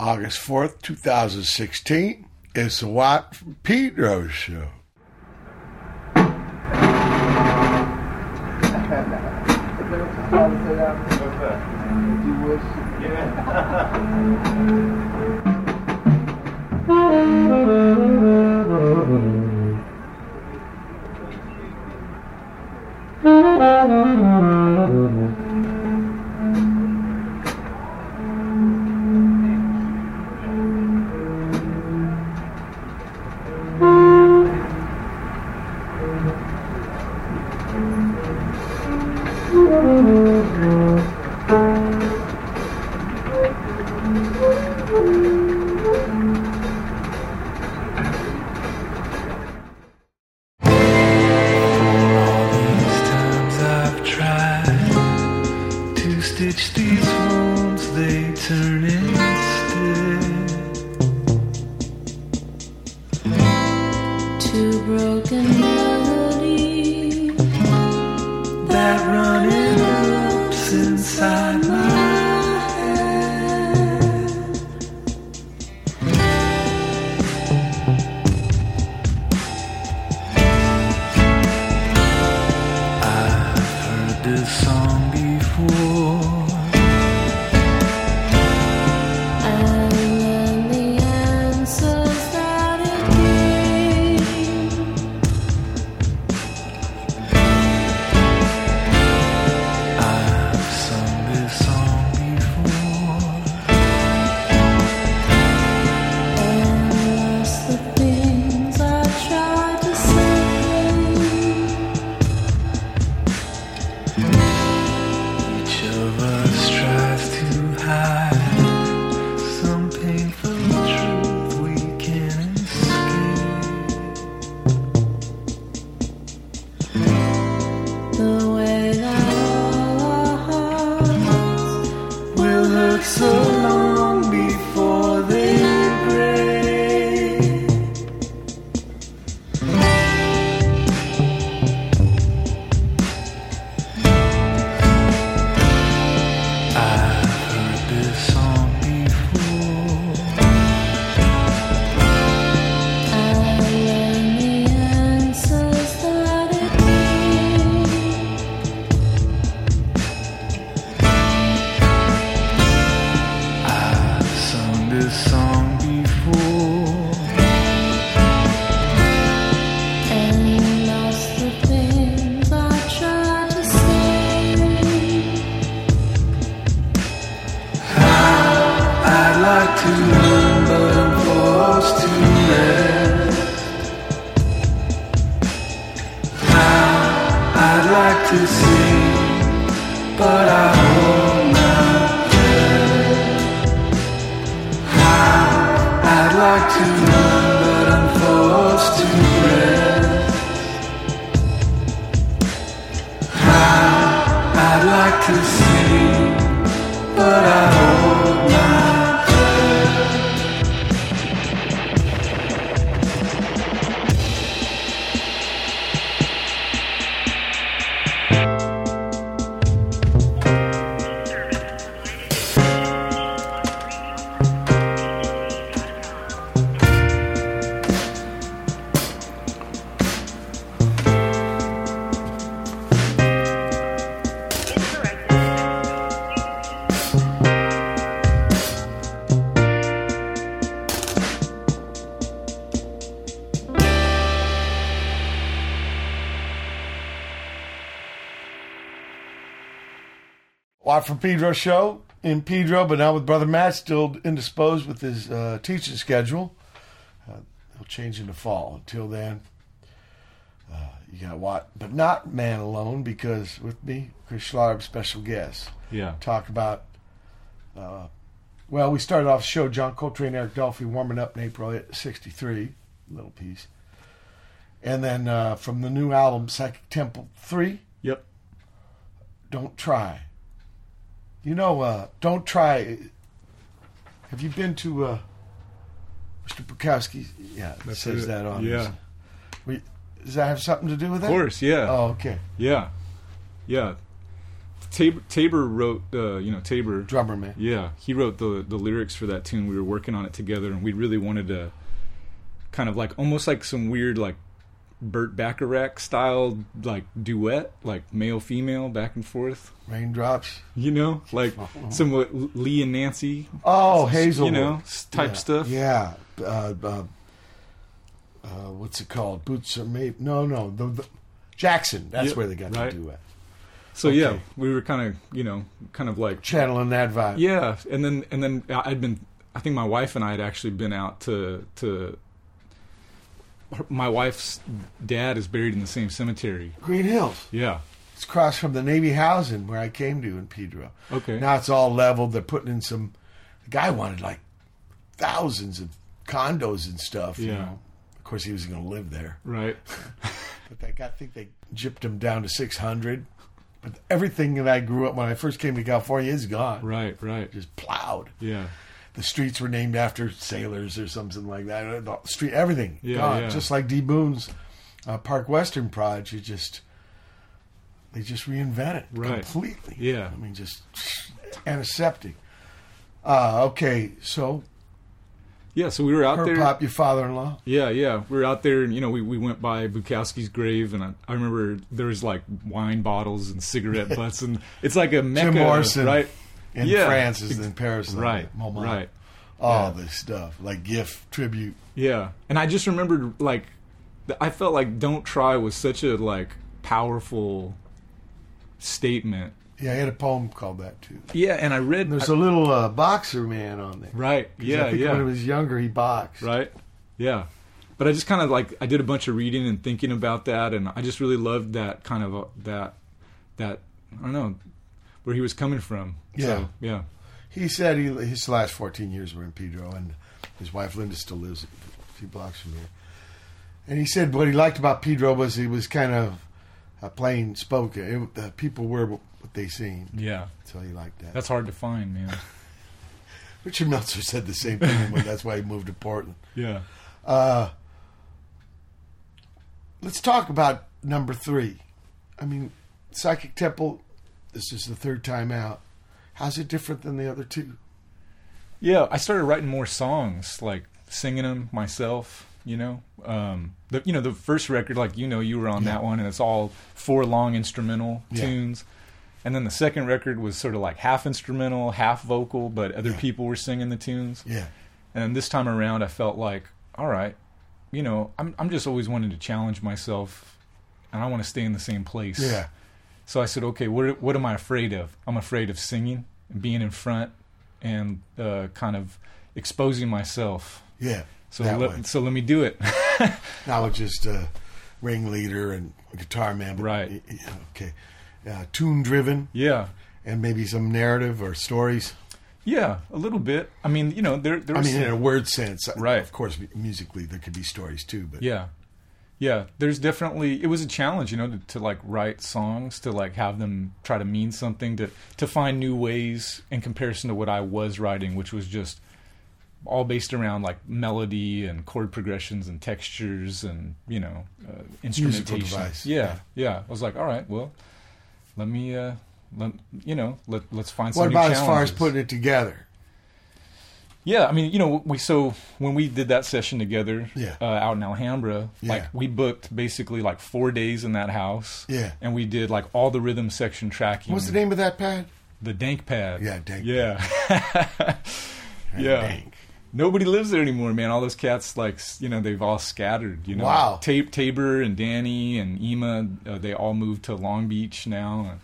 August 4th, 2016. It's the Watt from Pedro Show. from Pedro Show in Pedro, but now with Brother Matt still indisposed with his uh, teaching schedule. Uh, he'll change in the fall. Until then, uh, you got Watt, but not man alone because with me, Chris Schlarb, special guest. Yeah. Talk about, uh, well, we started off the show, John Coltrane, Eric Dolphy warming up in April 63, little piece. And then uh, from the new album, Psychic Temple 3, Yep. Don't Try. You know, uh, Don't Try. Have you been to uh, Mr. Bukowski? Yeah, it That's says it. that on Yeah. We, does that have something to do with it? Of course, yeah. Oh, okay. Yeah. Yeah. Tabor, Tabor wrote, uh, you know, Tabor. Drummer man. Yeah, he wrote the the lyrics for that tune. We were working on it together, and we really wanted to kind of like almost like some weird like Burt Bacharach style like duet, like male female back and forth. Raindrops. You know, like some what Lee and Nancy, Oh, Hazel. you know, type yeah. stuff. Yeah. Uh, uh, uh, what's it called? Boots are made. No, no. The, the Jackson. That's Yeah, where they got right. do it. So yeah, we were kind of you know kind of like Channeling that vibe. Yeah, and then and then I'd been. I think my wife and I had actually been out to to. My wife's dad is buried in the same cemetery. Green Hills. Yeah. It's across from the Navy housing where I came to in Pedro. Okay. Now it's all leveled. They're putting in some. The guy wanted like thousands of condos and stuff. You Yeah. know. Of course, he was going to live there. Right. But they, I think they gypped him down to 600. But everything that I grew up when I first came to California is gone. Right. Right. Just plowed. Yeah. The streets were named after sailors or something like that. The street, everything Yeah, gone. yeah. Just like D. Boon's uh, Park Western project. You just they just reinvent it Right. completely. Yeah. I mean, just antiseptic. Uh, okay, so Yeah. So we were out her there. pop, your father-in-law. Yeah, yeah. We were out there, and you know, we, we went by Bukowski's grave, and I, I remember there was like wine bottles and cigarette butts, and it's like a mecca, Morrison right? In Yeah. France is in Paris, like Right, Montmartre. right. All this stuff like gift tribute. Yeah, and I just remembered like I felt like "Don't Try" was such a like powerful statement. Yeah, I had a poem called that too. Yeah, and I read There's I- a little uh, boxer man on there. Right. Yeah, I think yeah. when he was younger, he boxed. right. Yeah, but I just kind of like I did a bunch of reading and thinking about that, and I just really loved that kind of uh, that that I don't know where he was coming from. Yeah. So, yeah. He said he, his last 14 years were in Pedro, and his wife Linda still lives a few blocks from here. And he said what he liked about Pedro was he was kind of uh, plain spoken. It, the people were what they seemed. Yeah, so he liked that. that's hard to find, man. Richard Meltzer said the same thing, but that's why he moved to Portland. Yeah. Uh, let's talk about number three. I mean, Psychic Temple. This is the third time out. How's it different than the other two? Yeah, I started writing more songs, like singing them myself. You know, um, the you know the first record, like you know, you were on Yeah. that one, and it's all four long instrumental Yeah. tunes. And then the second record was sort of like half instrumental, half vocal, but other Yeah. people were singing the tunes. Yeah, And this time around, I felt like, all right, you know, I'm I'm just always wanting to challenge myself, and I want to stay in the same place. yeah, So I said, okay, what what am I afraid of? I'm afraid of singing, and being in front, and uh, kind of exposing myself. yeah. So let, so let me do it. Not with just a ringleader and guitar man, but Right. okay, uh, tune driven yeah, and maybe some narrative or stories. yeah, a little bit. I mean, you know, there there I mean, some- in a word sense, Right. Of course, musically there could be stories too, but Yeah. Yeah, there's definitely it was a challenge, you know, to, to like write songs, to like have them try to mean something, to to find new ways in comparison to what I was writing, which was just all based around like melody and chord progressions and textures and you know uh, instrumentation. device, Yeah, yeah. yeah, I was like, all right, well, let me, uh, let you know, let let's find some. what about as far as putting it together? Yeah, I mean, you know, we so when we did that session together, Yeah. uh, out in Alhambra, Yeah. like we booked basically like four days in that house, Yeah. and we did like all the rhythm section tracking. What's the name of that pad? The Dank Pad. Yeah, Dank Yeah, yeah. Dank. Nobody lives there anymore, man. All those cats, like you know, they've all scattered. You know, Wow. Ta- Tabor and Danny and Ema, uh, they all moved to Long Beach now.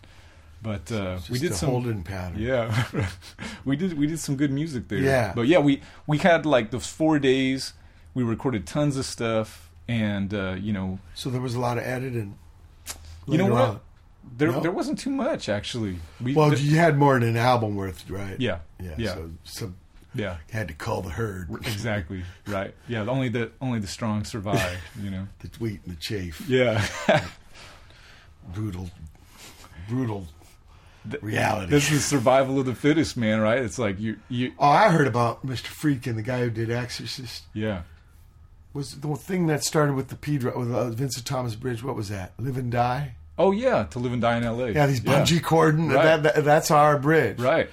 But uh, we did some pattern. yeah, we did we did some good music there. Yeah. but yeah, we we had like those four days. We recorded tons of stuff, and uh, you know, So there was a lot of editing. you know what? on. There No? there wasn't too much actually. We Well, th- you had more than an album worth, right? yeah, yeah, yeah, So some yeah. had to call the herd. Exactly right. Yeah, only the only the strong survive. You know. the wheat and the chafe. Yeah. Brutal, brutal Th- reality. This is survival of the fittest, man. Right? It's like you you oh, I heard about Mr. Friedkin, the guy who did Exorcist. yeah. Was the thing that started with the Pedro, with uh, Vincent Thomas Bridge? What was that? Live and Die. Oh yeah, to live and die in L.A. Yeah, these bungee cording. Right. That, that, that's our bridge. Right,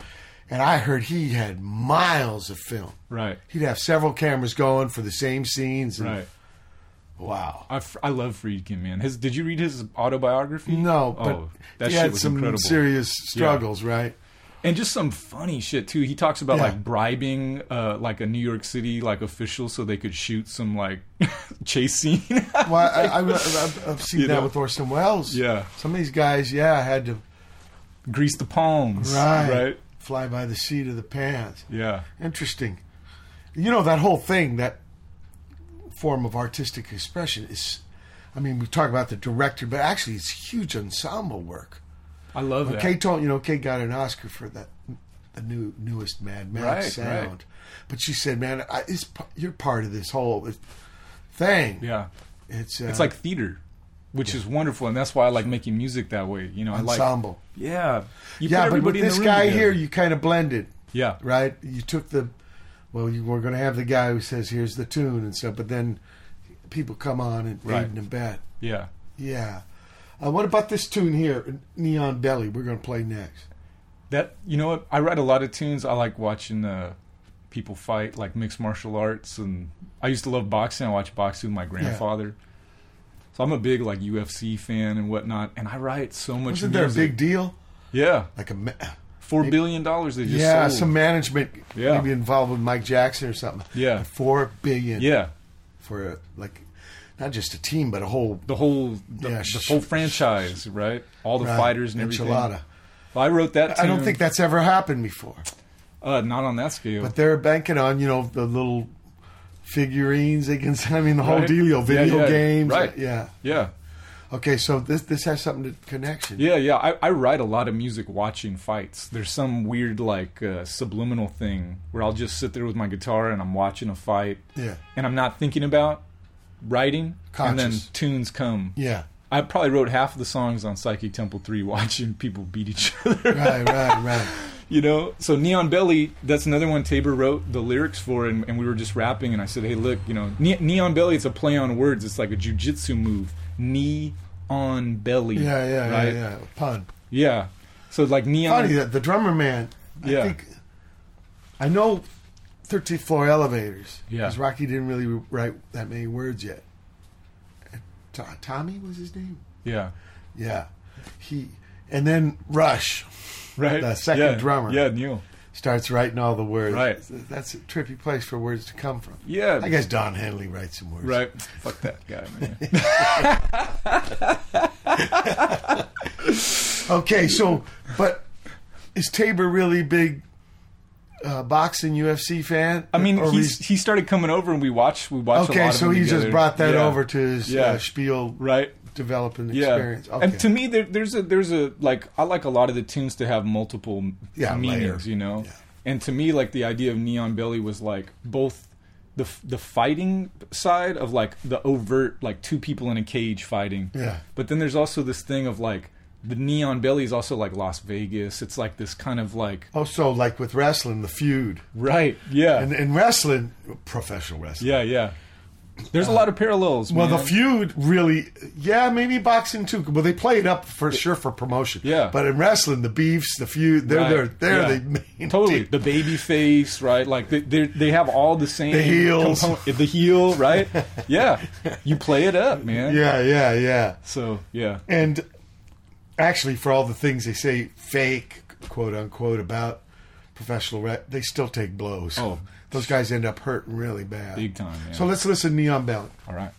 And I heard he had miles of film. right, He'd have several cameras going for the same scenes. And, right. Wow. I, f- I love Friedkin, man. His did you read his autobiography? No, but oh, that he shit had was some incredible. serious struggles, right? and just some funny shit too. He talks about Yeah. like bribing uh, like a New York City like official so they could shoot some like chase scene. Well, I, I've seen that know? with Orson Welles. yeah, Some of these guys, yeah, had to grease the palms. right, right. fly by the seat of the pants. Yeah, Interesting. You know that whole thing, that form of artistic expression is. I mean, we talk about the director, but actually, it's huge ensemble work. I love Well, that. Kate told you know Kate got an Oscar for that the new newest Mad Max Right, sound, right. but she said, "Man, I, it's, you're part of this whole thing. yeah, It's uh, it's like theater, which is wonderful, and that's why I like making music that way. You know, I like ensemble. yeah, you yeah, put but with in this the room guy together. here, you kind of blended, yeah, right? You took the well, you were going to have the guy who says, "Here's the tune" and stuff, but then people come on and Right. aid and abet. yeah. Yeah. Uh, what about this tune here, Neon Belly? We're going to play next. That you know what? I write a lot of tunes. I like watching uh, people fight, like mixed martial arts, and I used to love boxing. I watched boxing with my grandfather. So I'm a big like UFC fan and whatnot, and I write so much. Wasn't there a big deal? Yeah, Like a four billion dollars they just yeah, sold. some management Yeah. maybe involved with Mike Jackson or something. Yeah. four billion. yeah, for a, like not just a team but a whole the whole the, Yeah, the whole franchise, right? All the right, fighters and everything. enchilada. I wrote that. I don't think that's ever happened before. uh, not on that scale. But they're banking on you know the little figurines. They can. I mean the whole Right. deal. Yeah, Video yeah, games. right. Yeah. yeah, Okay. So this this has something to connection. Yeah, yeah. I, I write a lot of music watching fights. There's some weird like uh, subliminal thing where I'll just sit there with my guitar and I'm watching a fight Yeah. and I'm not thinking about writing, Conscious. and then tunes come. Yeah. I probably wrote half of the songs on Psychic Temple Three watching people beat each other. Right. Right. Right. you know, so Neon Belly, that's another one Tabor wrote the lyrics for, and, and we were just rapping, and I said, hey, look, you know, ne- Neon Belly, it's a play on words. It's like a jujitsu move. Knee on belly. Yeah. Yeah. right? Yeah. Yeah. Pun. Yeah. So like neon. Funny that the drummer man. I Yeah. think I know 13th floor elevators. Yeah. Because Roky didn't really write that many words yet. To- Tommy was his name. Yeah. Yeah. He and then Rush Right. The second yeah. drummer. Yeah, Neil. Starts writing all the words. Right. That's a trippy place for words to come from. Yeah. I guess Don Henley writes some words. Right. Fuck that guy, man. Okay, so but is Tabor really big uh, boxing UFC fan? I mean, he's he started coming over and we watched we watched. a okay, lot of so he just brought that Yeah. over to his Yeah. uh, spiel Right. Developing Yeah. experience. Okay. And to me, there, there's a there's a like I like a lot of the tunes to have multiple Yeah, meanings, layer. you know. Yeah. And to me, like the idea of Neon Belly was like both the the fighting side of like the overt like two people in a cage fighting. Yeah. But then there's also this thing of like the Neon Belly is also like Las Vegas. It's like this kind of like oh, so like with wrestling, the feud, right, yeah, and in wrestling, professional wrestling. yeah, yeah. There's a lot of parallels. Well, man. the feud really, yeah, maybe boxing too. Well, they play it up for sure for promotion. Yeah. but in wrestling, the beefs, the feud, they're Right. they're they're Yeah. the main totally team. the baby face right like they they they have all the same The heels. component- the heel right yeah you play it up man Yeah, yeah, yeah. so yeah And actually, for all the things they say fake, quote unquote, about professional rep, they still take blows. Oh. Those guys end up hurting really bad. big time man. So let's listen to Neon Belly. all right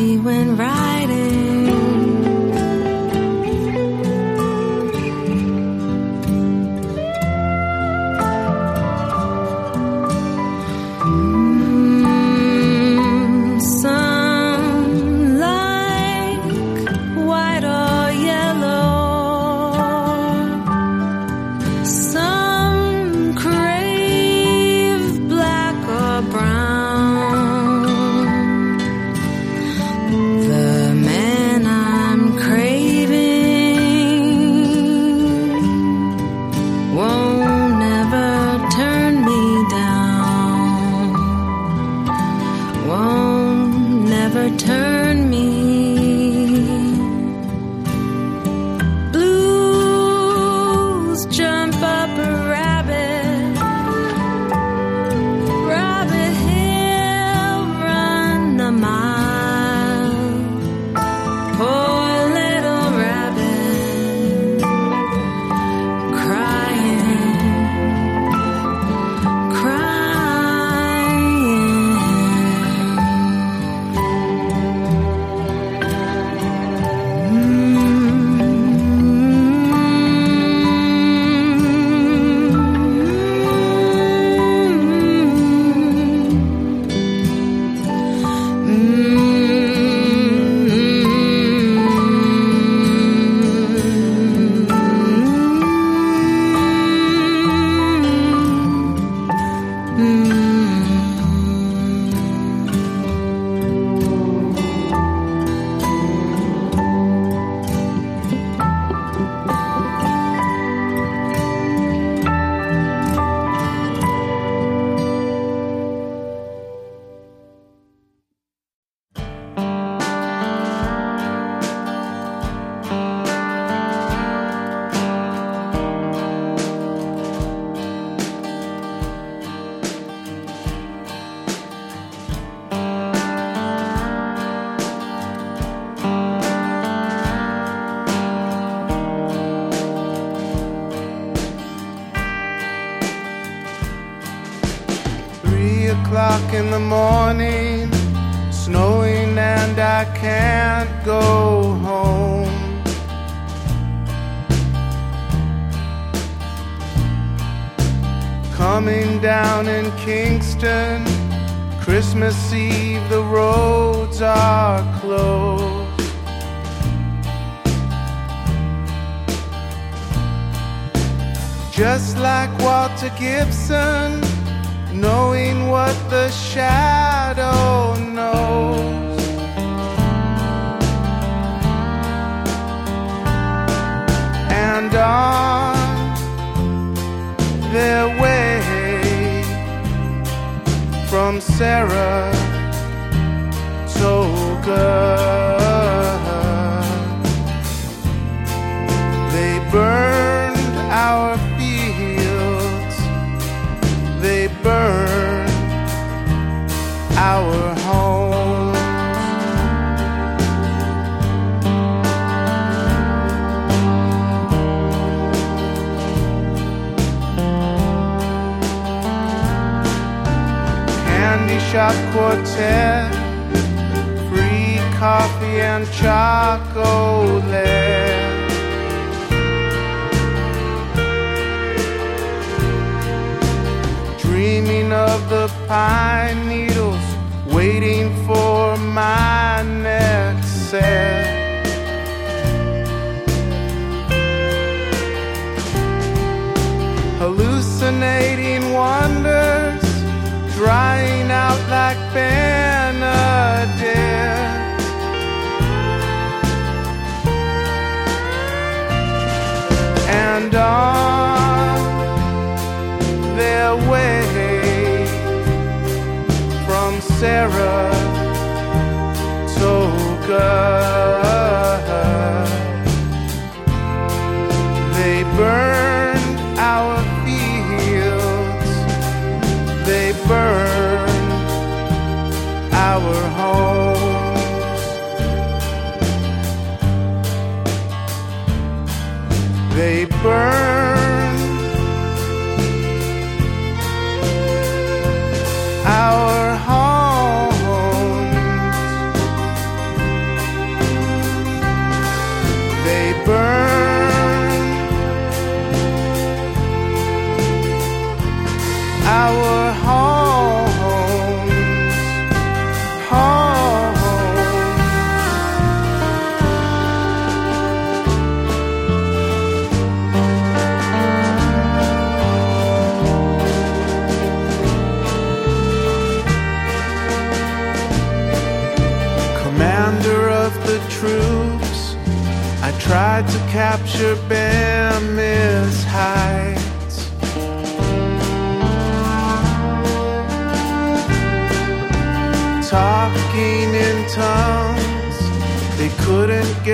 he went riding.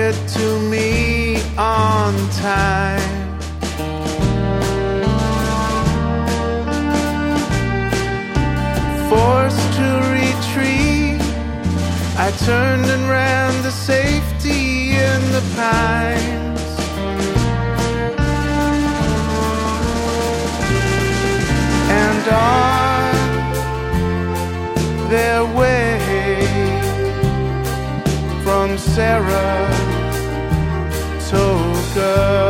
get to me on time. Forced to retreat, I turned and ran to safety in the pines. And on their way from Sarah good.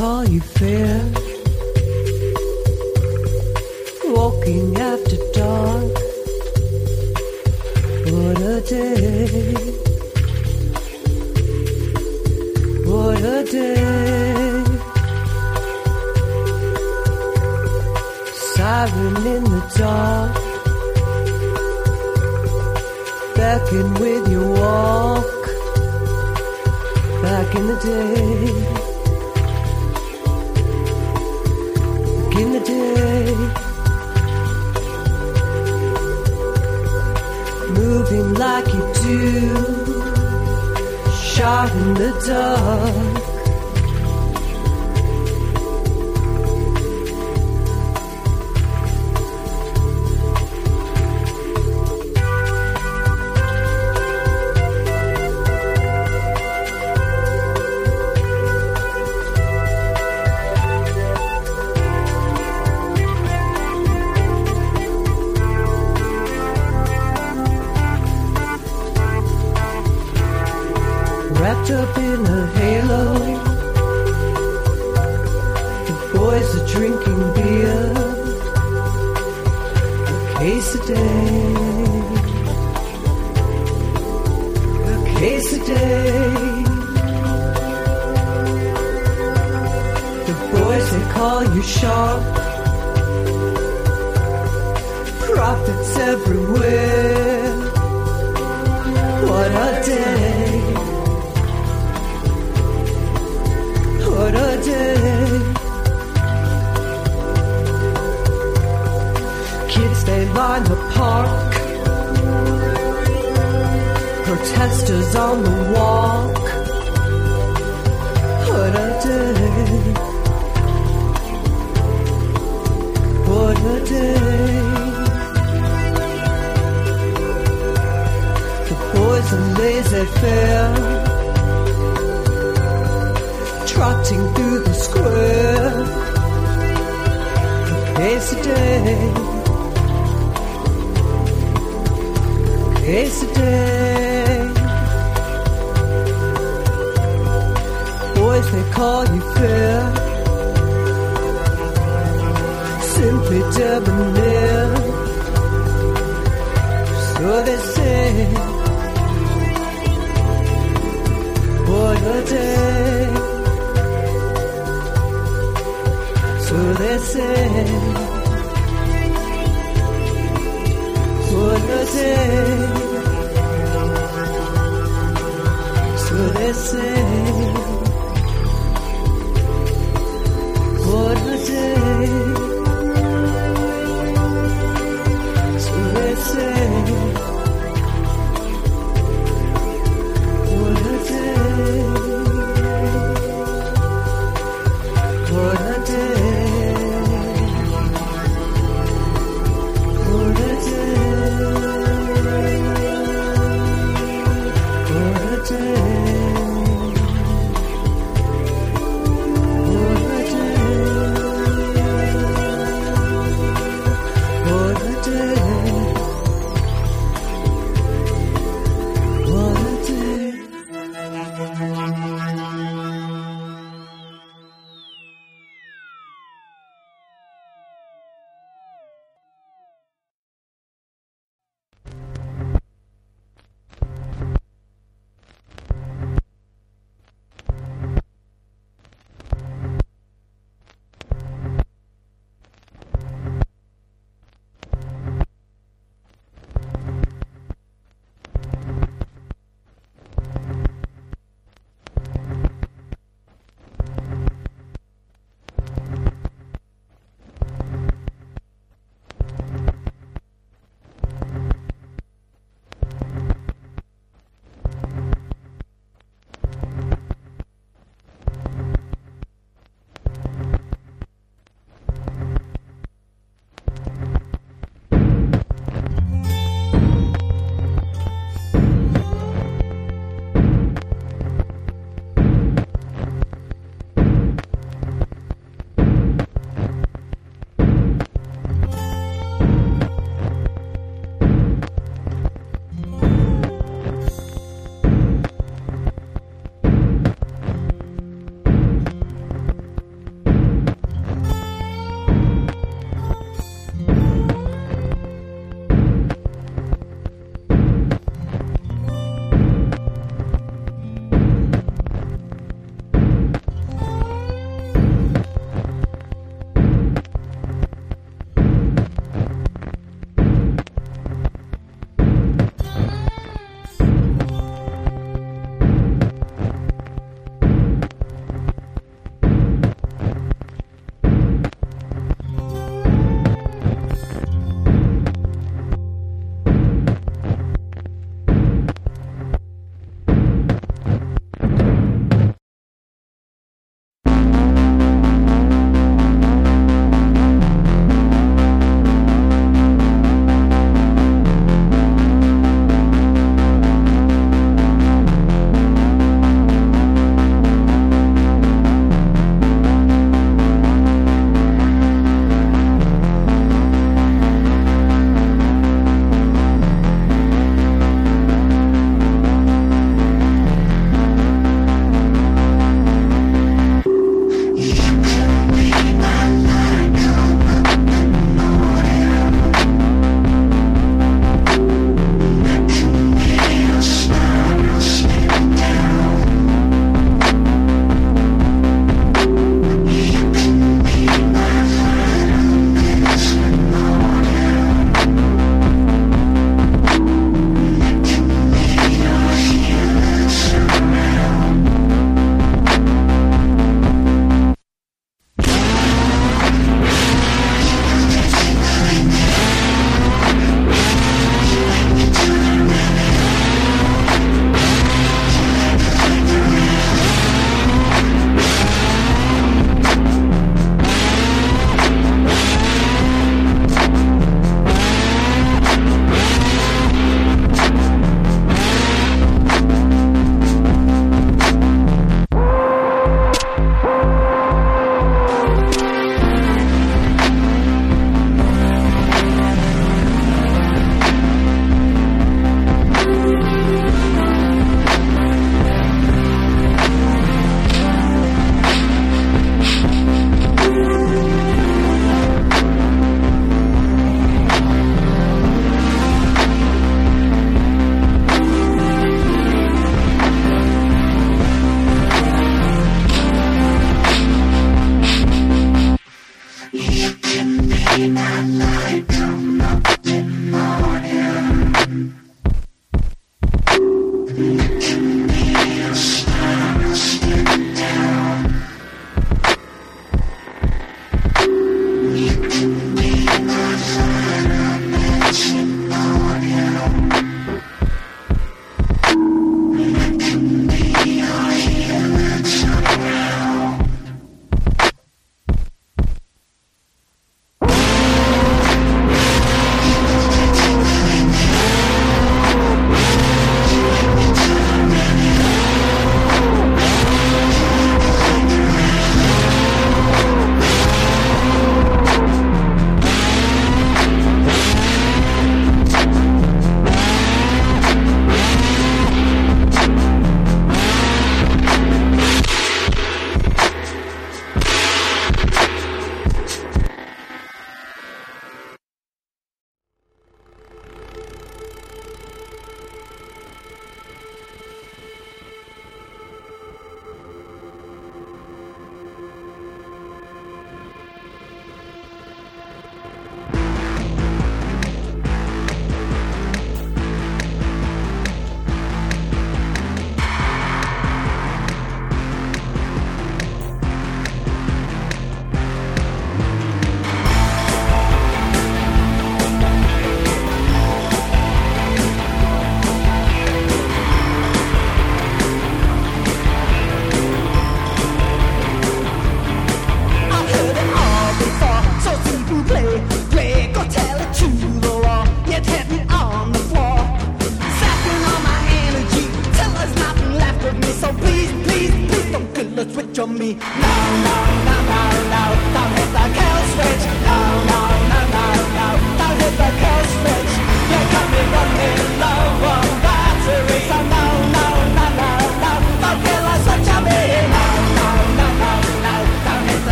call you fair. Walking after dark. What a day. What a day. Siren in the dark. Back with your walk. Back in the day.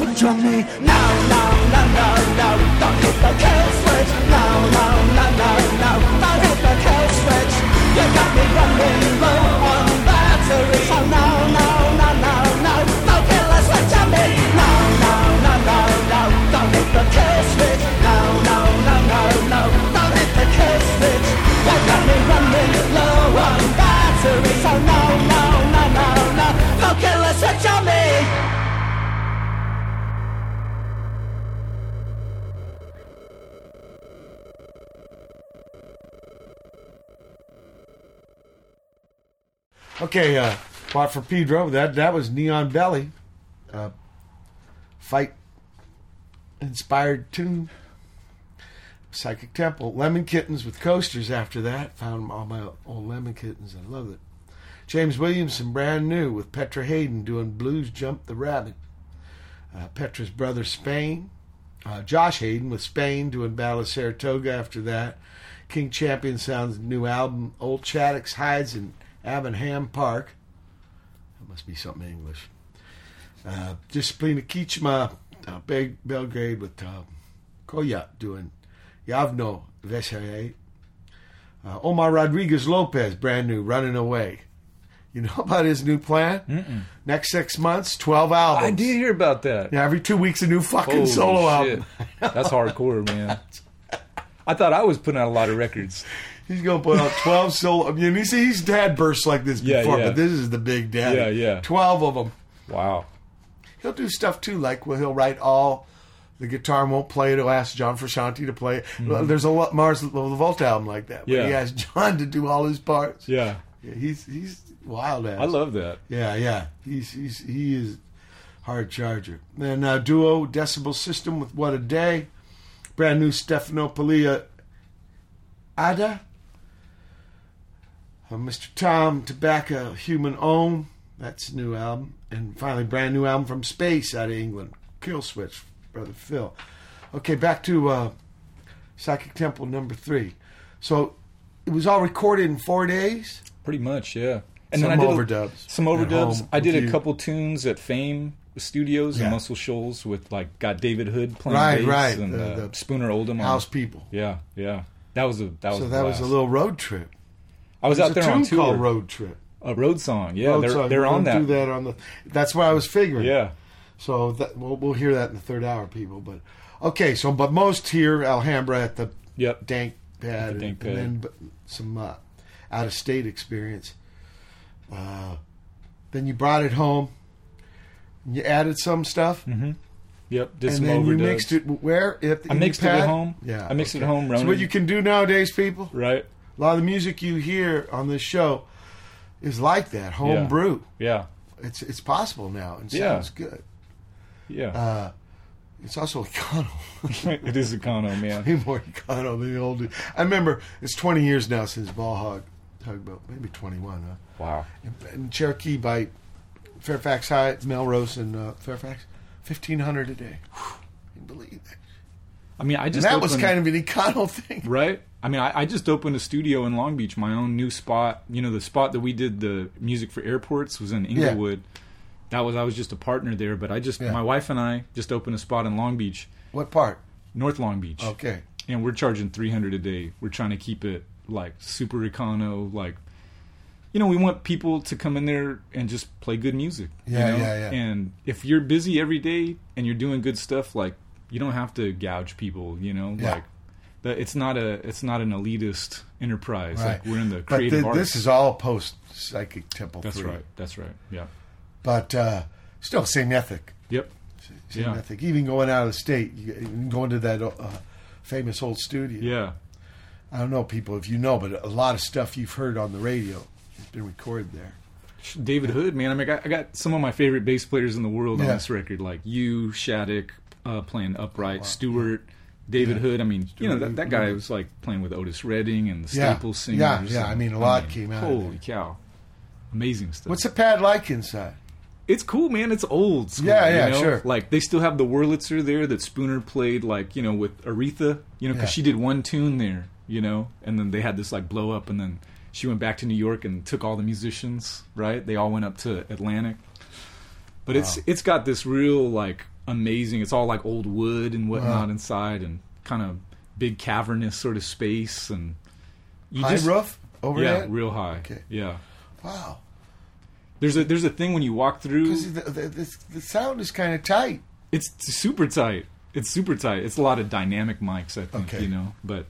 and drown me. now, now, no, no. Don't hit the kill switch. Now, now, now, now, now, Don't hit the kill switch. You got me running. running. Okay, uh, bought for Pedro. That that was Neon Belly, uh, fight inspired tune. Psychic Temple, Lemon Kittens with coasters. After that, found all my old Lemon Kittens. I love it. James Williamson, brand new, with Petra Haden doing Blues Jump the Rabbit. Uh, Petra's brother Spain, uh, Josh Haden with Spain doing Battle of Saratoga. After that, King Champion Sound's new album, Old Chattox Hides and Avenham Park. That must be something English. Uh, Disciplina Kicme, uh, Bel- Belgrade with uh, Koja doing Javno Veselje. Uh, Omar Rodriguez Lopez, brand new, Running Away. You know about his new plan? Next six months, 12 albums. I did hear about that. Yeah, every two weeks, a new fucking Holy solo shit. album. That's hardcore, man. I thought I was putting out a lot of records. He's gonna put out twelve solo. I mean, you see, he's dad bursts like this Yeah, before, yeah. but this is the big daddy. Yeah, yeah. Twelve of them. Wow. He'll do stuff too, like well, he'll write all the guitar won't play it. He'll ask John Frusciante to play. it. Well, There's a lot Mars Volta album like that. Mm-hmm. Yeah. he asked John to do all his parts. Yeah. Yeah, he's he's wild ass. I love that. Yeah, yeah. He's he's he is hard charger. Then uh, duo Decibel System with What a Day, brand new Stefano Pilia Ada, uh, Mr. Tom Tobacco Human Om. That's a new album, and finally brand new album from Space out of England, Kill Switch, brother Phil. Okay, back to uh, Psychic Temple number three. So it was all recorded in four days. Pretty much, yeah. And Some then I did a- overdubs some overdubs. I did a couple tunes at Fame Studios Yeah. and Muscle Shoals with like got David Hood playing Right, bass right. and The- uh, the Spooner Oldham. on- House people. Yeah, yeah. That was a that was So a that was a little road trip. I was There's out there on tour. called Road Trip. a road song. Yeah, Road they're Song. they're We're on that. Do that on the. That's what I was figuring. Yeah. So that we'll, we'll hear that in the third hour, people. But okay, so but most here Alhambra at the Yep. Dank Pad, the Dank and, Pad. then some uh, out of state experience. Uh, then you brought it home. and You added some stuff, Yep. Did and some then you mixed it where? I mixed it at home. Yeah, I mixed it at home, So what you can do nowadays, people? Right. A lot of the music you hear on this show is like that, home Yeah. brew. Yeah. It's it's possible now and sounds good. Yeah. Uh, it's also econo. it is Econo, man. Way more econo than the old. I remember it's 20 years now since Ball Hog Tugboat, maybe 21. Huh? Wow. And, and Cherokee by Fairfax High, Melrose, and uh, Fairfax, 1500 a day. Can you believe that? I mean, I And just that was kind of an econo thing. Right? I mean, I, I just opened a studio in Long Beach, my own new spot. You know, the spot that we did the music for airports was in Inglewood. That was I was just a partner there, but I just Yeah. my wife and I just opened a spot in Long Beach, What part? North Long Beach, Okay. and we're charging three hundred a day. We're trying to keep it like super econo, like you know, we want people to come in there and just play good music. you Yeah, know? yeah, yeah. And if you're busy every day and you're doing good stuff, like you don't have to gouge people. You know, Yeah. like. It's not a it's not an elitist enterprise. Right. Like we're in the But creative thi- arts. this is all post Psychic Temple that's 3. right. That's right. Yeah. But uh, still, same ethic. Yep. Same Yeah. ethic. Even going out of the state, even going to that uh, famous old studio. Yeah. I don't know, people, if you know, but a lot of stuff you've heard on the radio has been recorded there. David Hood, man. I mean, I got, I got some of my favorite bass players in the world on this record, like you, Shattuck, uh, playing upright, Stewart, David Yeah. Hood. I mean, you know, that, that guy mm-hmm. was like playing with Otis Redding and the Yeah. Staples singers. Yeah, yeah, I mean, a lot came out Holy there. cow. Amazing stuff. What's the pad like inside? It's cool, man. It's old school. Yeah, yeah, you know? sure. Like they still have the Wurlitzer there that Spooner played, like you know, with Aretha. You know, because Yeah. she did one tune there. You know, and then they had this like blow up, and then she went back to New York and took all the musicians. Right? They all went up to Atlantic. But it's it's got this real like amazing. It's all like old wood and whatnot Wow. inside, and kind of big cavernous sort of space, and you High just roof? Overhead? yeah, real high. Okay. Yeah. Wow. There's a there's a thing when you walk through. The, the, the, the sound is kind of tight. It's super tight. It's super tight. It's a lot of dynamic mics, I think, Okay. you know. But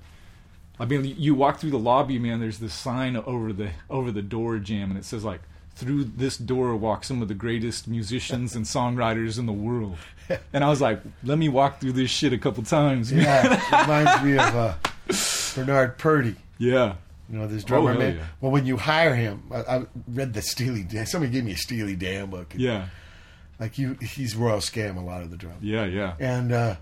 I mean, you walk through the lobby, man. There's this sign over the over the door jam, and it says like, "Through this door walk some of the greatest musicians and songwriters in the world." And I was like, "Let me walk through this shit a couple times." man." Yeah. reminds me of uh, Bernard Purdie. yeah, You know, this drummer Oh, man. yeah. Well, when you hire him, I, I read the Steely Dan. Somebody gave me a Steely Dan book. yeah, Like you, he's Royal Scam a lot of the drums. yeah, yeah. And uh,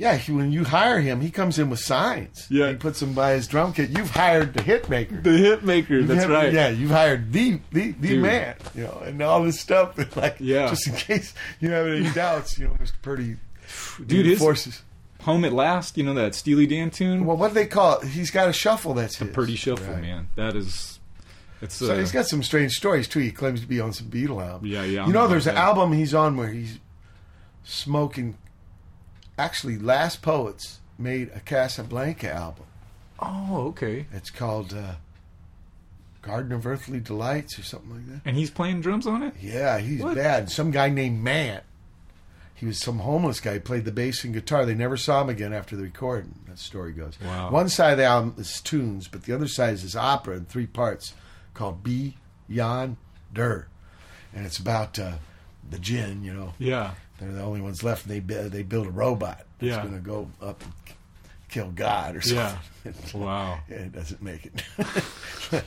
yeah, he, when you hire him, he comes in with signs. Yeah. he puts them by his drum kit. You've hired the hit maker. The hit maker. You've That's had- right. Yeah, you've hired the the, the Dude. man. You know, and all this stuff. Like, Yeah. just in case you have any doubts, you know, Mr. Purdie Dude, his forces. Home at Last, you know that Steely Dan tune? Well, what do they call it? He's got a shuffle that's the his. Purdie Shuffle, Right. man. That is. It's So uh, he's got some strange stories too. He claims to be on some Beatle album. Yeah, yeah, You I'm know, there's an album he's on where he's smoking. Actually, Last Poets made a Casablanca album. Oh, okay. It's called uh, Garden of Earthly Delights or something like that. And he's playing drums on it? Yeah, he's What? bad. Some guy named Matt. He was some homeless guy. He played the bass and guitar. They never saw him again after the recording. That story goes. Wow. One side of the album is tunes, but the other side is opera in three parts called Be Yon Der, and it's about uh, the gin, You know, Yeah. They're the only ones left. And they they build a robot that's Yeah. going to go up and kill God or Yeah. something. Wow. Yeah, it doesn't make it.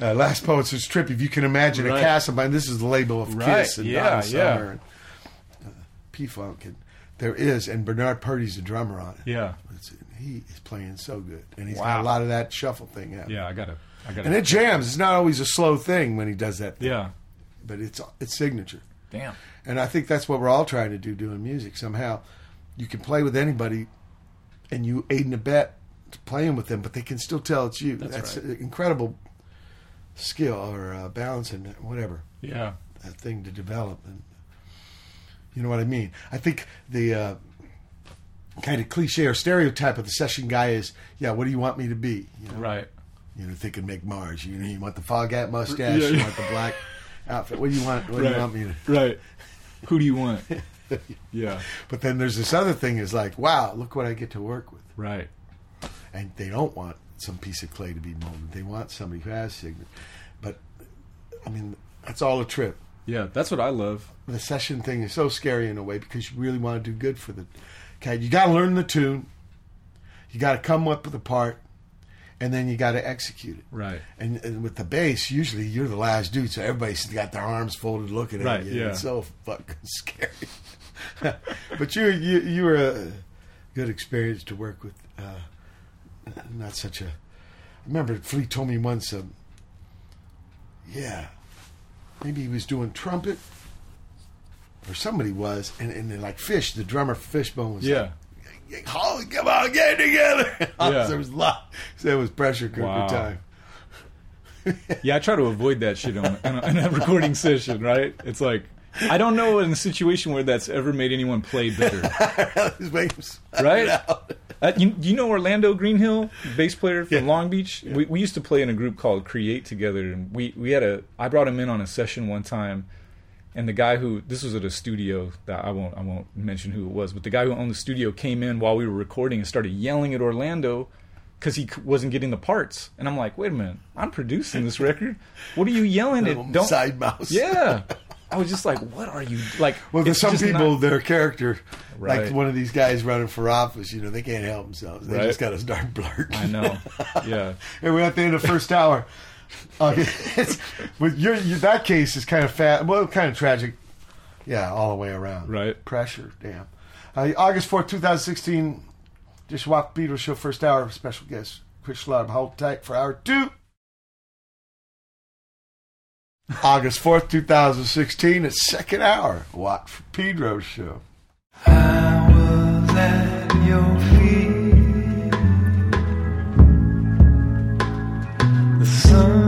uh, Last Poets is trippy. If you can imagine a Right. Casablanca, this is the label of Right, Kiss and yeah, Donna. Summer and uh, P-Funk. And there is, and Bernard Purdie's a drummer on it. Yeah. It's, he is playing so good. And he's got a lot of that shuffle thing happening. Yeah, I got it. I gotta. And it jams. It's not always a slow thing when he does that thing, yeah. but it's it's signature. Damn. And I think that's what we're all trying to do doing music. Somehow, you can play with anybody, and you aid and abet to playing with them, but they can still tell it's you. That's right. an incredible skill or uh, balance and whatever Yeah. that thing to develop. And you know what I mean? I think the uh, kind of cliche or stereotype of the session guy is, yeah, what do you want me to be? You know, Right. you know, thinking make Mars. You know, you want the Foghat mustache, Yeah, you want the black outfit. What do you want? What do you want me to? Right. Who do you want? yeah. But then there's this other thing is like, wow, look what I get to work with. Right. And they don't want some piece of clay to be molded. They want somebody who has signature. But I mean, that's all a trip. Yeah. That's what I love. The session thing is so scary in a way because you really want to do good for the cat. You got to learn the tune. You got to come up with a part, and then you got to execute it. Right. And, and with the bass, usually you're the last dude, so everybody's got their arms folded, looking Right, at you. yeah. It's so fucking scary. but you, you, you were a good experience to work with. Uh, not such a. I remember Flea told me once. Um, yeah, maybe he was doing trumpet, or somebody was, and, and like Fish, the drummer for Fishbone was Yeah. like, Holly, come on, get it together. Yeah. there was a lot. So there was pressure cooker Wow. time. Yeah, I try to avoid that shit on in a, in a recording session. Right. It's like I don't know in a situation where that's ever made anyone play better. Just make him spit Right? Uh, you, you know Orlando Greenhill, bass player from Yeah. Long Beach. We, we used to play in a group called Create together, and we we had a. I brought him in on a session one time, and the guy who this was at a studio that I won't I won't mention who it was, but the guy who owned the studio came in while we were recording and started yelling at Orlando because he wasn't getting the parts, and I'm like, wait a minute, I'm producing this record. What are you yelling at? Don't Side mouse. yeah. I was just like, what are you like? Well, there's some people, not- their character, Right. like one of these guys running for office, you know, they can't help themselves. They Right. just got to start blurting. I know. Yeah. and we're at the end of the first hour. Okay, it's, with your, your that case is kind of fat. Well, kind of tragic. Yeah, all the way around. Right. Pressure. Damn. Uh, August fourth, two thousand sixteen. Just Walk Beatles show first hour. Special guest Chris Schlarb. Hold tight for hour two. August fourth, two thousand sixteen. It's second hour. Watt from Pedro show. I was at your feet. The sun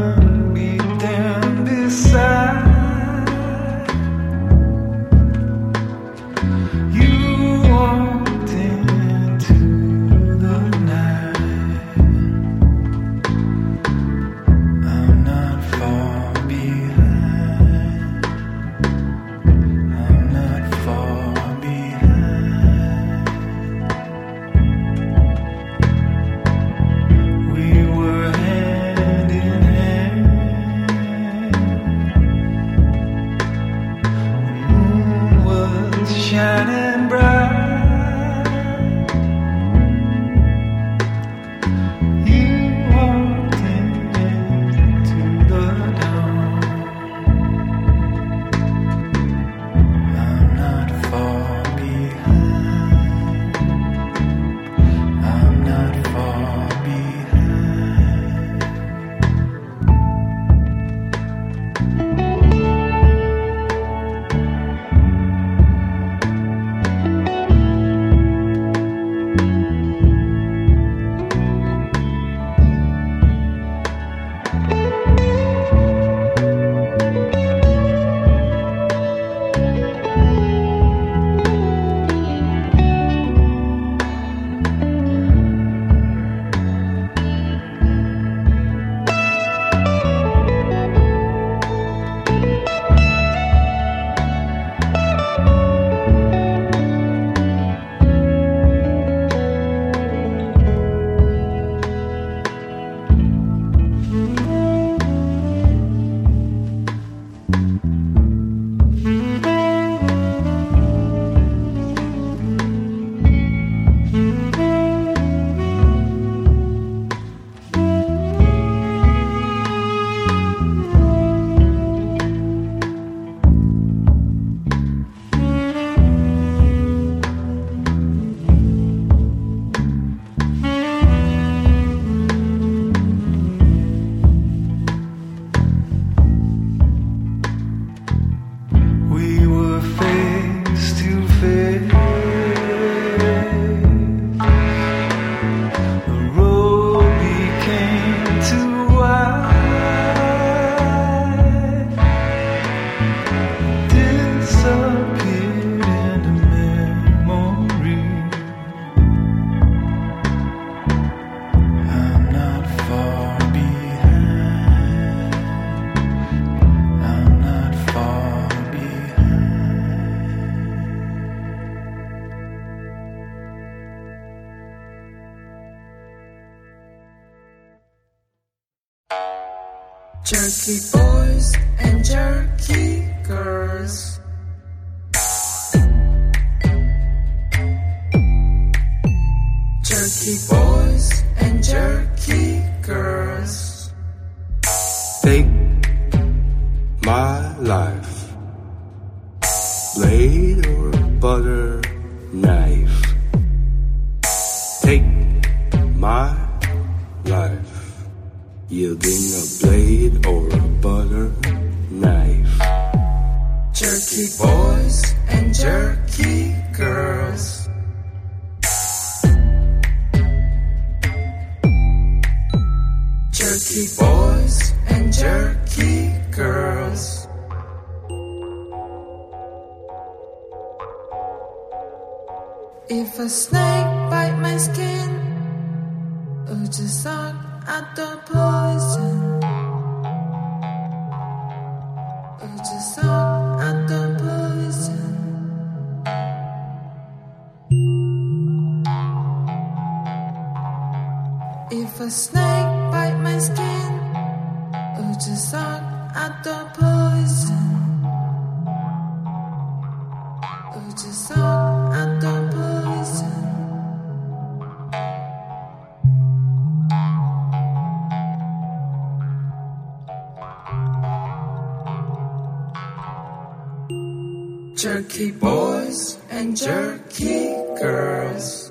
jerky boys and jerky girls.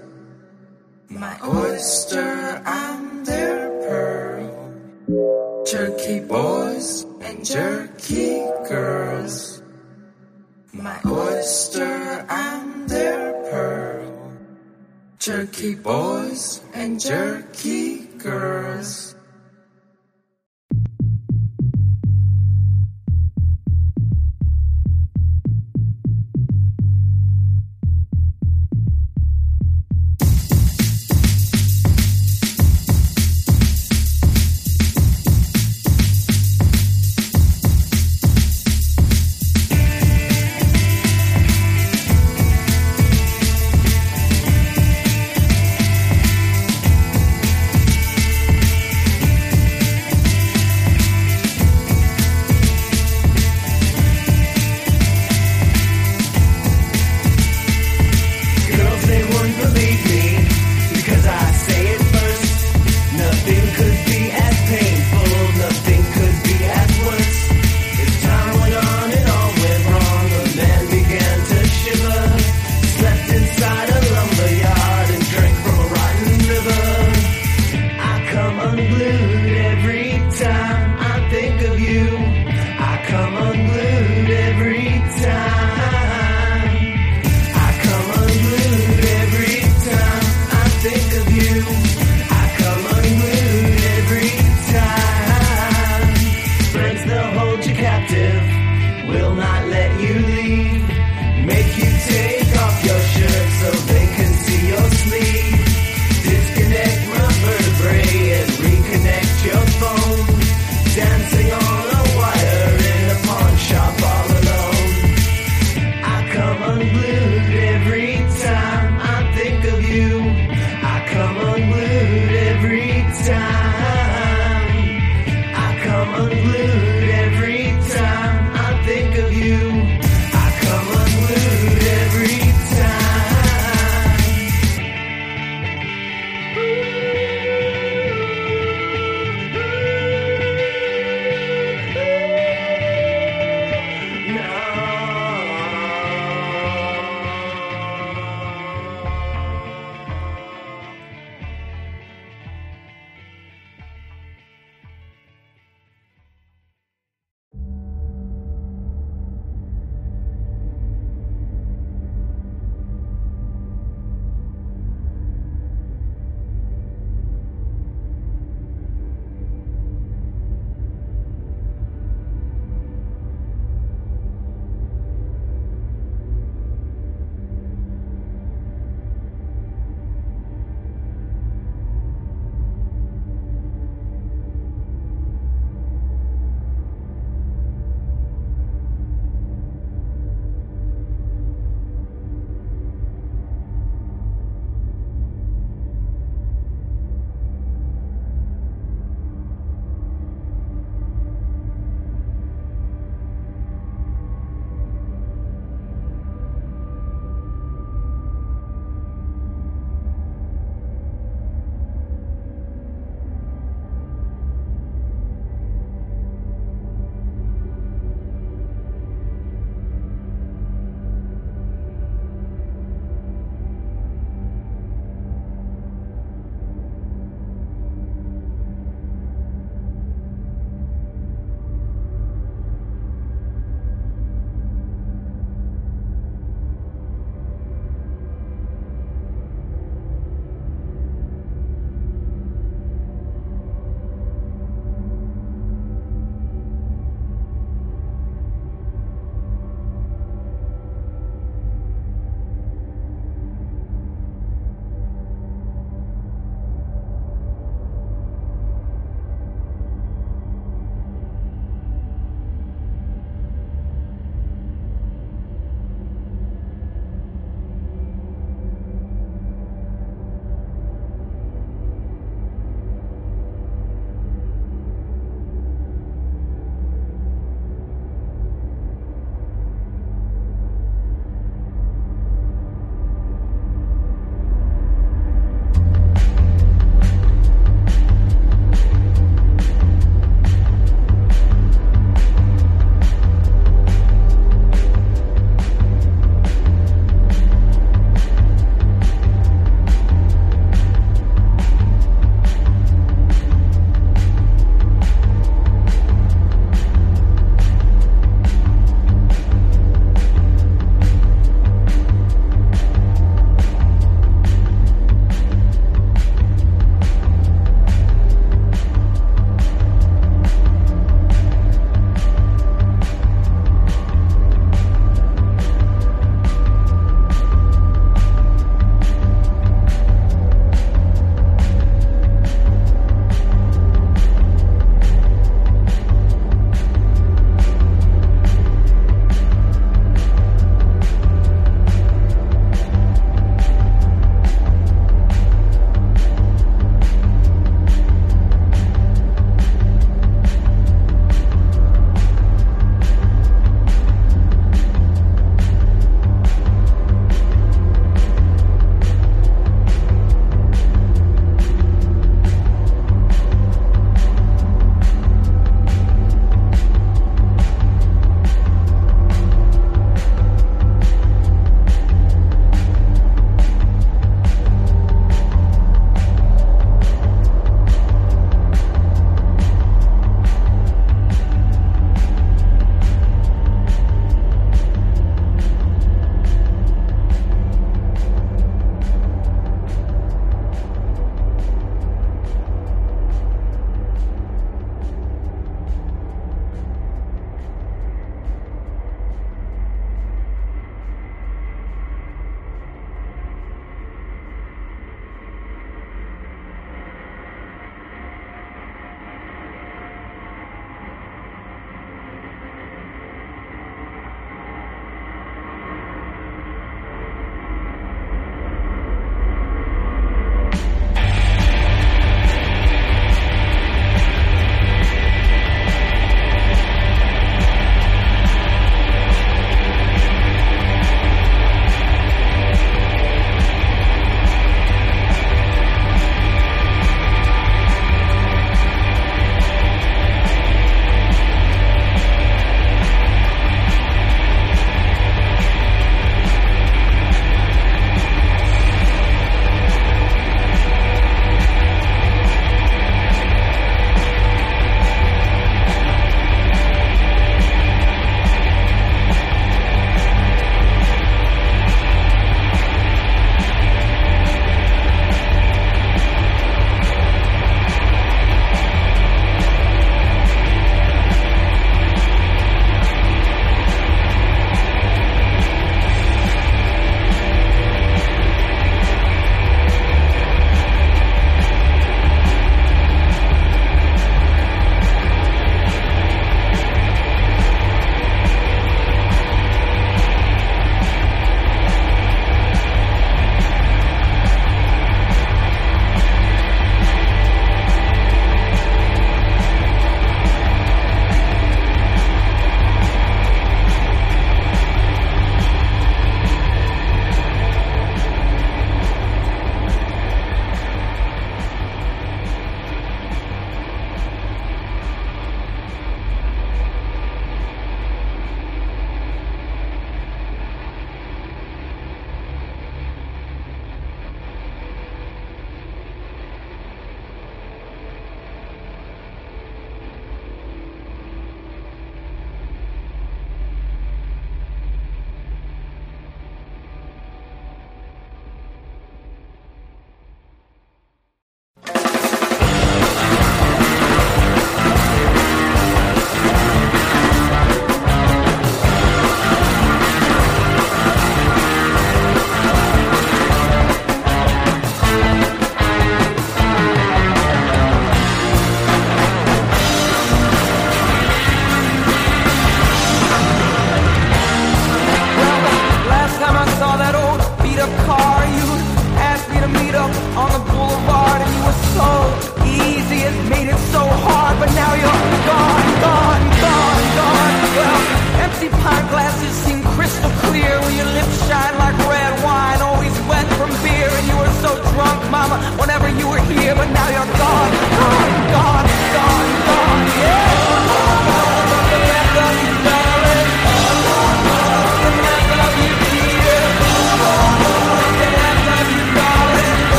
My oyster, I'm their pearl. Jerky boys and jerky girls. My oyster, I'm their pearl. Jerky boys and jerky girls.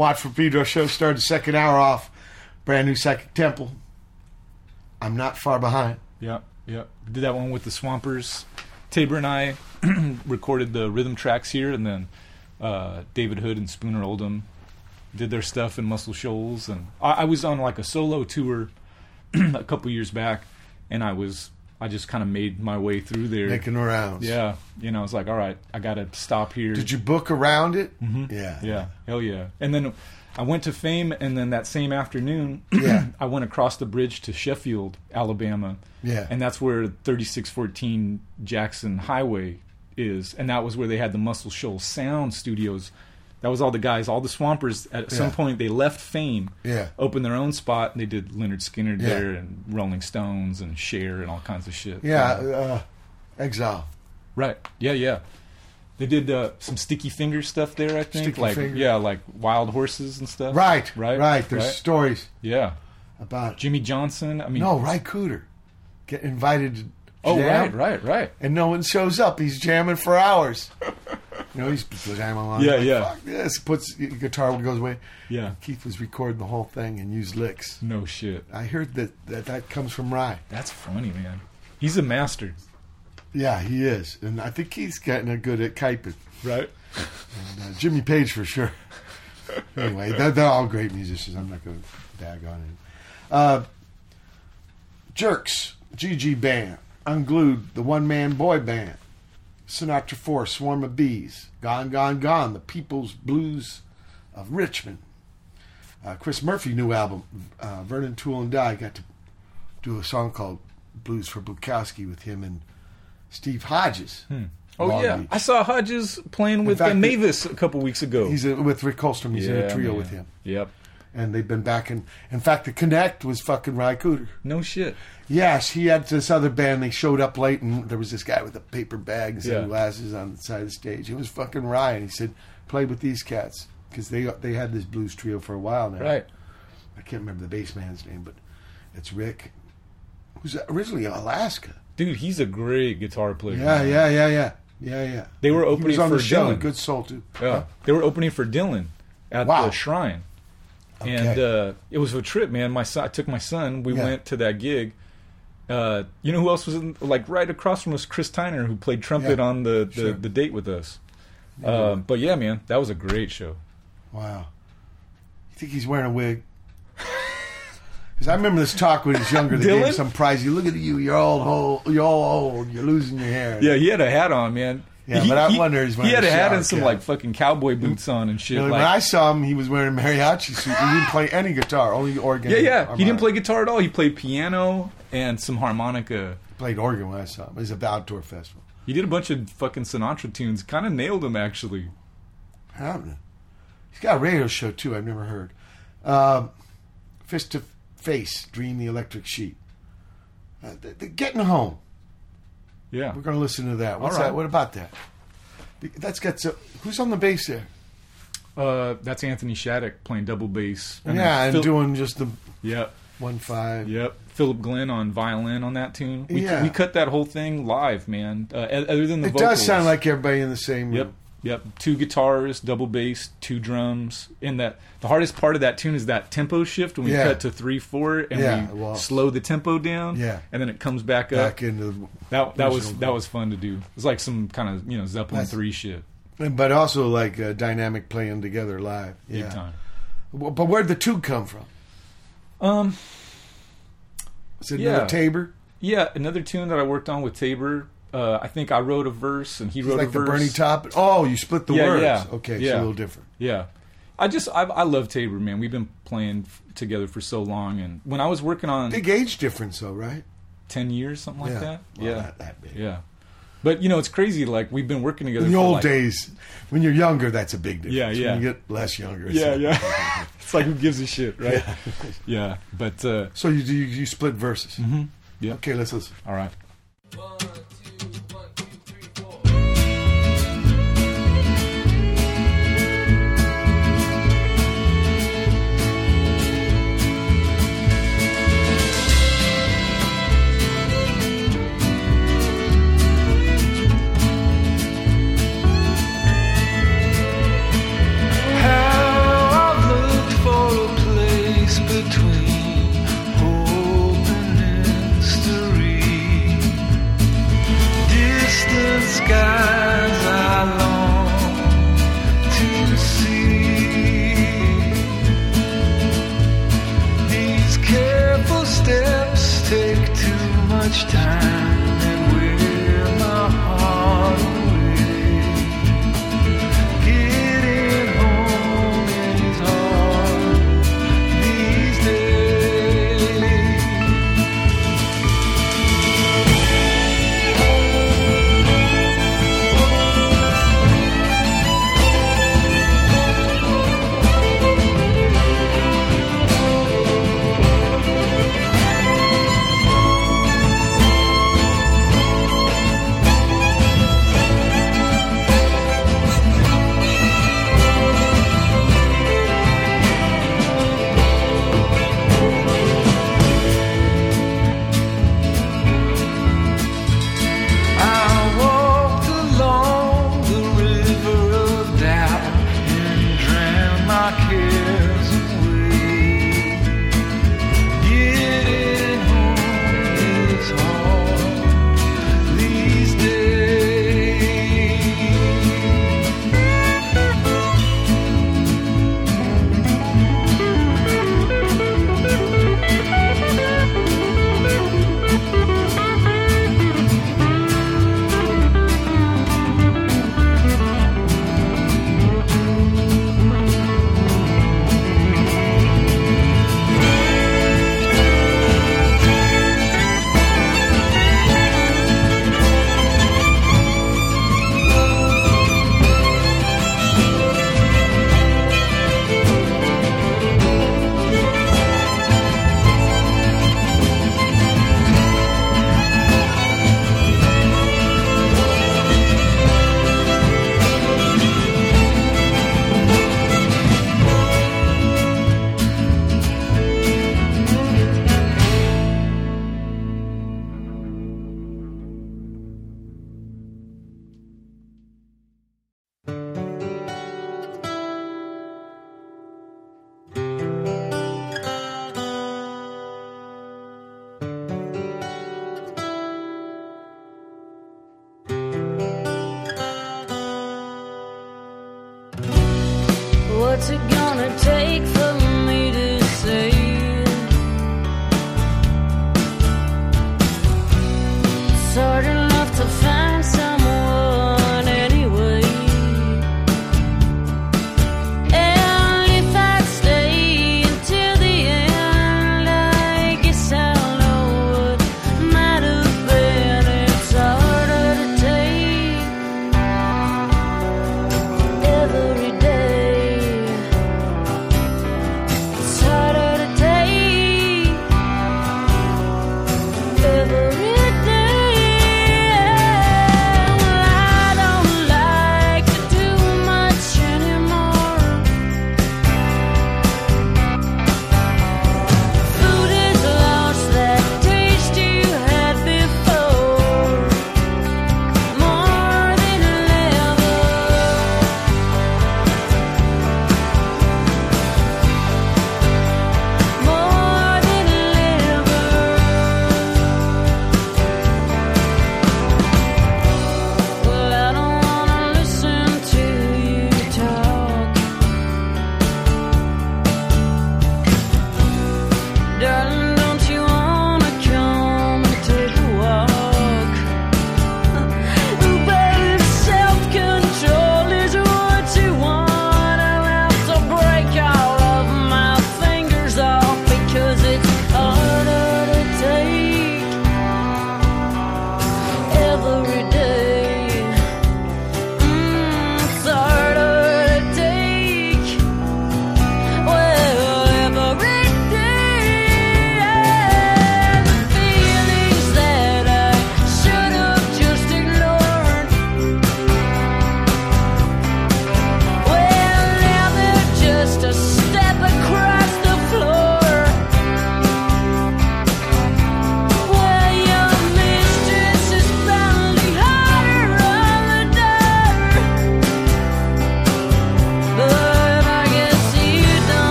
Watt from Pedro show started the second hour off. Brand new Psychic Temple. I'm not far behind. Yep, yeah. Did that one with the Swampers. Tabor and I recorded the rhythm tracks here, and then uh, David Hood and Spooner Oldham did their stuff in Muscle Shoals. And I, I was on like a solo tour a couple years back, and I was I just kind of made my way through there, Making rounds. Yeah, you know, I was like, all right, I got to stop here. Did you book around it? Mhm. Yeah. Yeah, hell yeah. And then I went to Fame, and then that same afternoon, Yeah. I went across the bridge to Sheffield, Alabama. Yeah. And that's where 3614 Jackson Highway is. And that was where they had the Muscle Shoals Sound Studios. That was all the guys, all the Swampers. At some Yeah. point, they left Fame, Yeah. opened their own spot, and they did Lynyrd Skynyrd Yeah. there, and Rolling Stones, and Cher, and all kinds of shit. Yeah. Uh, Exile. Right. Yeah, yeah. They did uh, some sticky finger stuff there, I think. Sticky like Finger. yeah, like wild horses and stuff. Right. Right. Right. There's stories Yeah. about Jimmy Johnson. I mean no Ry Cooder get invited to Oh jam, right, right, right. and no one shows up. He's jamming for hours. you know, he's jamming along. Yeah, like, yeah. Fuck this. Puts guitar goes away. Yeah. Keith was recording the whole thing and used licks. No shit. I heard that that, that comes from Ry. That's funny, man. He's a master. Yeah, he is, and I think he's getting a good at kiping. Right. And, uh, Jimmy Page for sure. anyway, they're, they're all great musicians. I'm not going to dag on it. Uh, Jerks, Jee Jee Band, Unglued, the one man boy band, Sinatra 4, Swarm of Bees, Gone, Gone, Gone, the People's Blues of Richmond. Uh, Chris Murphy, new album, uh, Vernon Tool and Die, got to do a song called Blues for Bukowski with him and Steve Hodges. Oh Long yeah, Beach. I saw Hodges playing with fact, Mavis a couple weeks ago. He's a, with Rick Holmstrom. He's in a trio man. with him. Yep. And they've been back in. In fact, the Connect was fucking Ry Cooder. No shit. Yes, he had this other band. They showed up late, and there was this guy with a paper bag and Yeah. sunglasses on the side of the stage. It was fucking Ry, and he said, "Play with these cats." Because they they had this blues trio for a while now. Right. I can't remember the bass man's name, but it's Rick, who's originally Alaska. Dude, he's a great guitar player. Yeah, yeah, yeah, yeah, yeah, yeah. They were He opening was on for the show. Dylan. Good soul too. Yeah. Huh? They were opening for Dylan at Wow. the shrine. Okay. And uh, it was a trip, man. My son, I took my son. We Yeah. went to that gig. Uh, you know who else was in, like right across from us? Chris Tyner, who played trumpet Yeah. on the the, Sure. the date with us. Uh, but yeah, man, that was a great show. Wow. You think he's wearing a wig? Because I remember this talk when he was younger. They gave him some prize. You look at you. You're all old. You're all old. You're losing your hair. Yeah, he had a hat on, man. Yeah, He- but I he- wonder he's he had a hat and some like fucking cowboy boots on and shit. You know, like, when I saw him, he was wearing a mariachi suit. He didn't play any guitar, only organ. yeah, yeah. He didn't play guitar at all. He played piano and some harmonica. He Played organ when I saw him. It was a the outdoor festival. He did a bunch of fucking Sinatra tunes. Kind of nailed him actually. Happening. He's got a radio show too. I've never heard. Um, Fist to Face, Dream the Electric Sleep. Uh, th- th- getting home. Yeah. We're going to listen to that. What's All right. that? What about that? That's got so. Who's on the bass there? Uh, that's Anthony Shadduck playing double bass. then yeah, and Phil- doing just the Yep. one five. Yep. Philip Glenn on violin on that tune. We, Yeah. we cut that whole thing live, man. Uh, other than the It vocals. does sound like everybody in the same room. Yep. Two guitars, double bass, two drums. And that the hardest part of that tune is that tempo shift when we Yeah. cut to three four and Yeah, we well- slow the tempo down. Yeah. And then it comes back up. Back into the that that was that was fun to do. It's like some kind of you know Zeppelin That's- three shit. but also like uh, dynamic playing together live. Big yeah. time. Well, But where'd the two come from? Um. Is it Yeah. another Tabor? Yeah, another tune that I worked on with Tabor. Uh, I think I wrote a verse and he It's wrote like a the verse. Bernie Top. Oh, you split the yeah, words. Yeah. Okay, yeah. so a little different. Yeah. I just I, I love Tabor, man. We've been playing f- together for so long, and when I was working on Big age difference, though, right? ten years, something like Yeah. that. Well, yeah, not that big. yeah. But you know, it's crazy. Like we've been working together In the for old like, days, when you're younger, that's a big difference. Yeah, yeah. When you get less younger, it's Yeah, not- yeah. it's like who gives a shit, right? Yeah, yeah. but uh, So you you, you split verses. Mm-hmm. yeah. Okay, let's listen. All right. How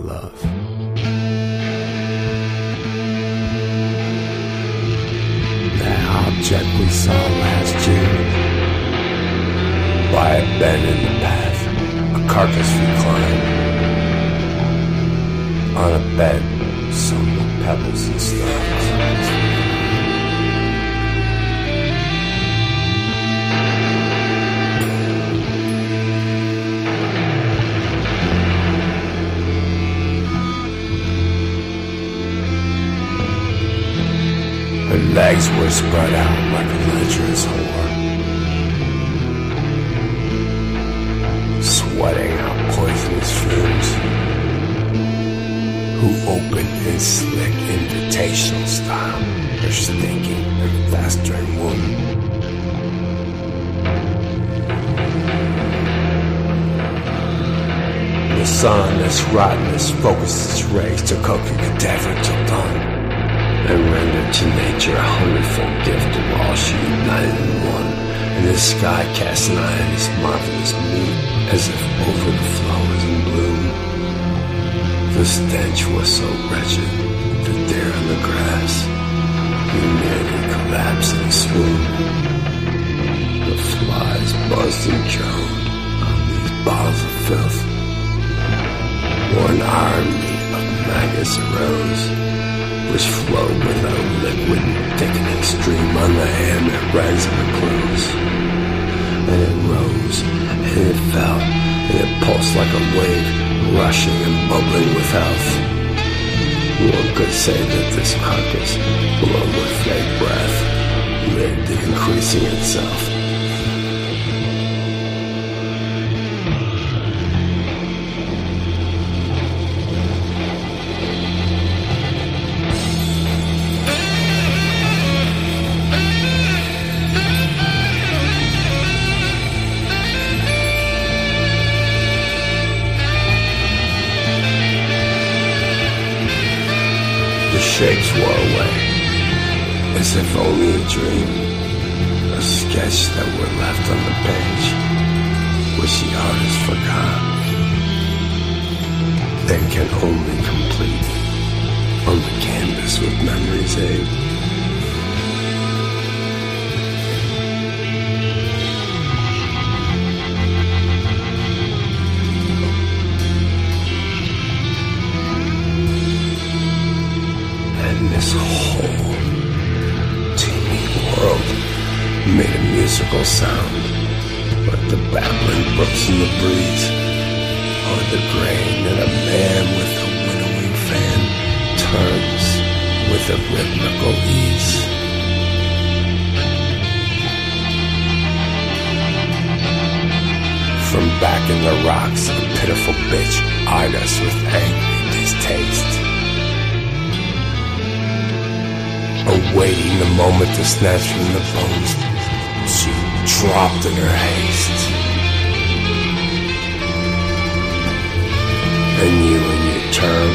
love. Its rottenness, focused its rays to cadaver till dawn and render to nature a hundredfold gift of all she united in one. And the sky cast an eye on this marvelous meat as if over the flowers in bloom. The stench was so wretched that there on the grass we nearly collapsed in a swoon. The flies buzzed and droned on these balls of filth. One army of maggots arose which flowed without liquid thickening stream on the hand that rags her clothes. And it rose, and it fell, and it pulsed like a wave, rushing and bubbling with health. One could say that this carcass, blown with fake breath, lived increasing itself. Shapes wore away, as if only a dream, a sketch that were left on the page, which the artist forgot, then can only complete on the canvas with memory's aid. Musical sound, like the babbling brooks in the breeze, or the grain that a man with a winnowing fan turns with a rhythmical ease. From back in the rocks, a pitiful bitch eyed us with angry distaste. awaiting the moment to snatch from the bones. Dropped in her haste. And you in your turn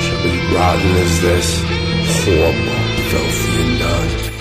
shall be rotten as this, horrible, filthy, and.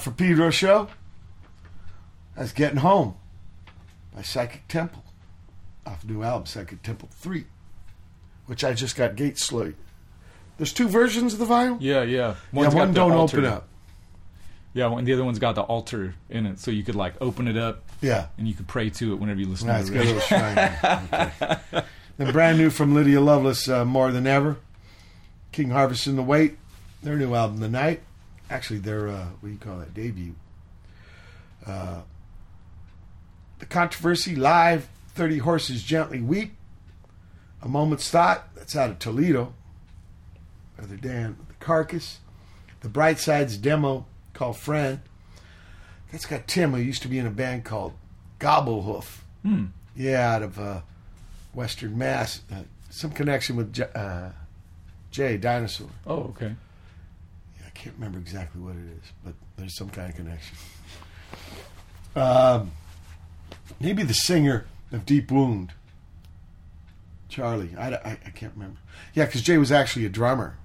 For Pedro show. That's Getting Home by Psychic Temple off the new album, Psychic Temple 3, which I just got gate slate. There's two versions of the vinyl? Yeah, yeah. yeah, One's got the don't altar. open up. Yeah, one, the other one's got the altar in it, so you could like open it up. Yeah. and you could pray to it whenever you listen Nice, to got a the little shrine. Then brand new from Lydia Loveless, uh, More Than Ever. King Harvest in the Weight. Their new album, The Night. Actually, their, uh, what do you call that, debut. Uh, the Controversy Live, 30 Horses Gently Weep. A Moment's Thought, that's out of Toledo. Brother Dan, The Carcass. The Brite Sides demo called Friend. That's got Tim, who used to be in a band called Gobblehoof. Hmm. Yeah, out of uh, Western Mass. Uh, some connection with J- uh, Jay Dinosaur. Oh, okay. Can't remember exactly what it is, but there's some kind of connection. Um, maybe the singer of Deep Wound, Charlie. I, I, I can't remember. Yeah, because Jay was actually a drummer,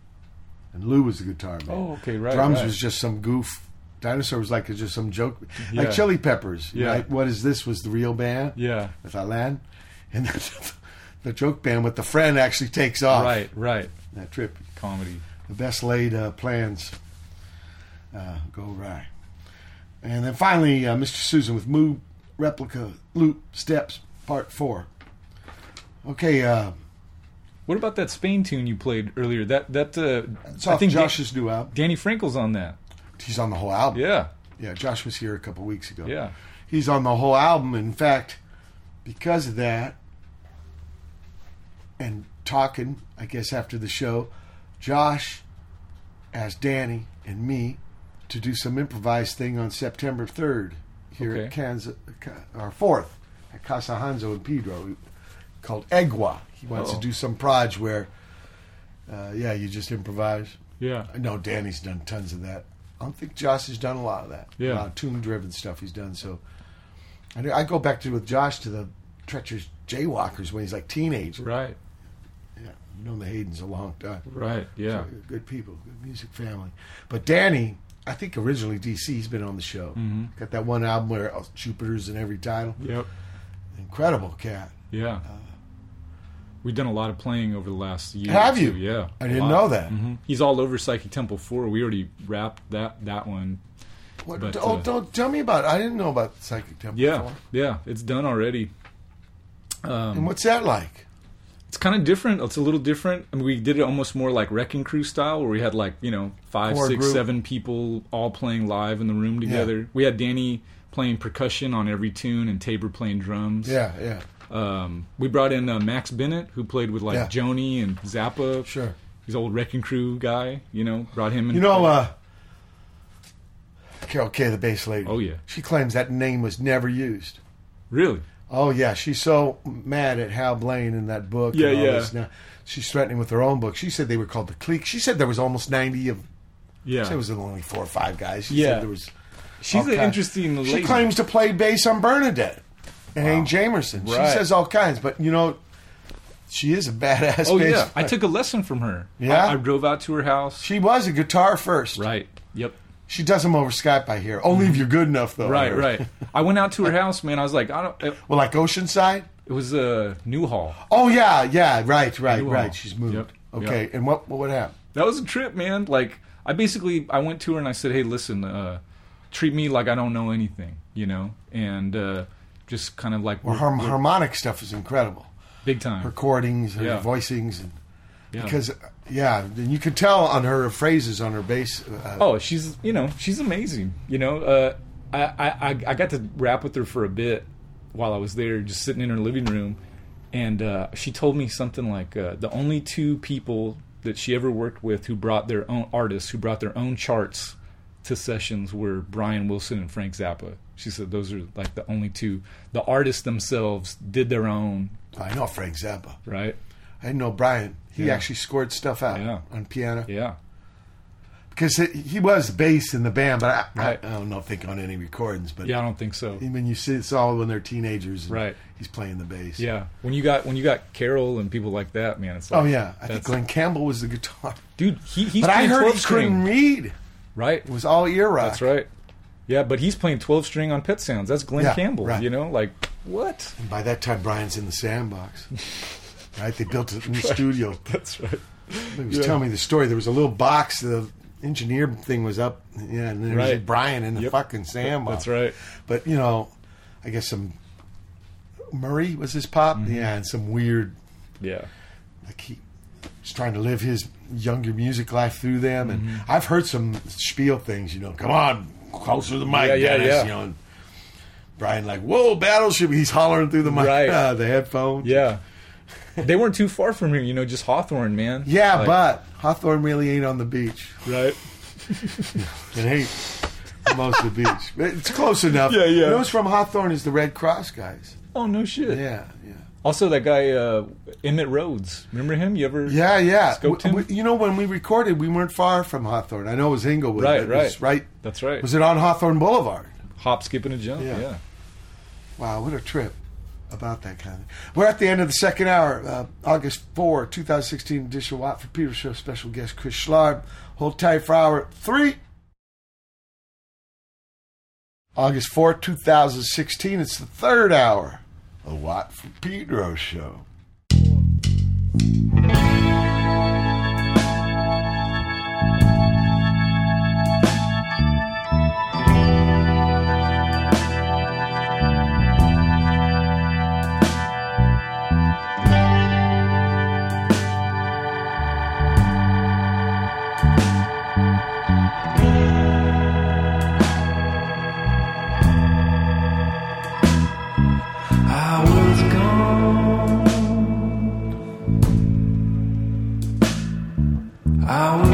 and Lou was the guitar man. Oh, okay, right, Drums right. was just some goof. Dinosaur was like just some joke, Yeah. like Chili Peppers. Yeah. Right? What is this? Was the real band? Yeah. with Alain, and the, the joke band with the friend actually takes off. Right, right. That trip Comedy. the best laid uh, plans uh, go awry. And then finally, uh, Mr. Susan with Moog Replica Loop Steps Part 4. Okay, uh, What about that Spain tune you played earlier? That that uh, it's off Josh's new album. Danny Frankel's on that. He's on the whole album. Yeah. Yeah, Josh was here a couple weeks ago. Yeah. He's on the whole album. In fact, because of that, and talking, I guess, after the show, Josh asked Danny and me to do some improvised thing on September 3rd here at Okay. Kansas, or 4th at Casa Hanzo in Pedro called Egua. He wants Oh. to do some proj where, uh, yeah, you just improvise. Yeah. I know Danny's done tons of that. I don't think Josh has done a lot of that. Yeah. A lot of tune driven stuff he's done. So I, I go back to with Josh to the treacherous jaywalkers when he's like teenager. Right. Yeah. I've known the Hadens a long time. Right, yeah. So, good people, good music family. But Danny, I think originally DC, he's been on the show. Mhm. Got that one album where uh, Jupiter's in every title. Yep. Incredible cat. Yeah. We've done a lot of playing over the last year. Have you? Yeah. I didn't lot. know that. Mhm. He's all over Psychic Temple Four. We already wrapped that that one. What, But, oh, uh, don't tell me about it. I didn't know about Psychic Temple. Yeah, before. yeah, it's done already. Um, And what's that like? It's kind of different. It's a little different. I mean, we did it almost more like Wrecking Crew style, where we had like you know five, Core six, group. seven people all playing live in the room together. We had Danny playing percussion on every tune and Tabor playing drums. Yeah, yeah. Um, we brought in uh, Max Bennett, who played with like Yeah. Joni and Zappa. Sure. He's old Wrecking Crew guy. You know, brought him in. You know, uh, Carol Kaye, the bass lady. Oh, yeah. She claims that name was never used. Really? Oh yeah, she's so mad at Hal Blaine in that book. Yeah, yeah. Now. She's threatening with her own book. She said they were called the Clique. She said there was almost ninety of. Yeah. She said it was only four or five guys. She Yeah. said there was. She's an interesting She claims to play bass on Bernadette and Hank Jamerson. She says all kinds, but you know, she is a badass. Oh bass yeah, I took a lesson from her. Yeah? I, I drove out to her house. She was a guitar first. Right. Yep. She does them over Skype. I hear. Only if you're good enough, though. Right, right. I went out to her house, man. I was like, I don't. It, well, like Oceanside. It was a uh, Newhall. Oh yeah, yeah, right, right, Newhall. right. She's moved. Yep, Okay, yep. and what what happened? That was a trip, man. Like I basically I went to her and I said, "Hey, listen, uh, treat me like I don't know anything, you know, and uh, just kind of like Well, her harmonic stuff is incredible. big time. Recordings, her Yeah. voicings, and Yeah. because yeah, and you could tell on her phrases on her bass. Uh, Oh, she's you know she's amazing. You know, uh, I, I I- I got to rap with her for a bit while I was there, just sitting in her living room, and uh, she told me something like uh, the only two people that she ever worked with who brought their own artists who brought their own charts to sessions were Brian Wilson and Frank Zappa. She said those are like the only two. The artists themselves did their own. I know Frank Zappa. Right. I didn't know Brian. He Yeah. actually scored stuff out Yeah. on piano. Yeah. because he- he was bass in the band, but I, Right. I, I don't know think on any recordings. But Yeah, I don't think so. When you see it's all when they're teenagers, and Right. He's playing the bass. Yeah, when you got when you got Carol and people like that, man, it's oh, like Oh yeah, I think Glen Campbell was the guitar. dude. He he's but I heard he 12 string. couldn't read. Right. It was all ear rock. That's right. Yeah, but he's playing 12 string on Pet Sounds. That's Glen Yeah, Campbell. right. You know, like what? And by that time, Brian's in the sandbox. right? They built it a new studio. That's right. He was Yeah. telling me the story. There was a little box. The engineer thing was up. Yeah, and there was Brian in the Yep. fucking sandbox. That's right. But you know, I guess some Murry was his pop. Mm-hmm. Yeah, and some weird. Yeah. Like he was trying to live his younger music life through them, and Mm-hmm. I've heard some spiel things. You know, come on, closer to the mic, Yeah, yeah, Dennis," yeah. You know, and Brian like, whoa, battleship. He's hollering through the mic, Right. uh, the headphones. Yeah. they weren't too far from here, you know, just Hawthorne, man. Yeah, Like, but Hawthorne really ain't on the beach. Right. It ain't most of the beach. But It's close enough. Yeah, yeah. You who's from Hawthorne is the Redd Kross guys. Oh no shit. Yeah, yeah. Also, that guy uh, Emitt Rhodes. Remember him? You ever? Yeah, yeah. Scoped W- him? w- you know, when we recorded, we weren't far from Hawthorne. I know it was Inglewood. Right, but it was right. right. That's right. Was it on Hawthorne Boulevard? Hop, skip, and a jump. Yeah. Yeah. Wow, what a trip about that kind of thing. We're at the end of the second hour, uh, August 4, 2016 edition Watt for Pedro Show. Special guest Chris Schlarb. Hold tight for hour three. August 4, 2016. It's the third hour of Watt for Pedro Show. I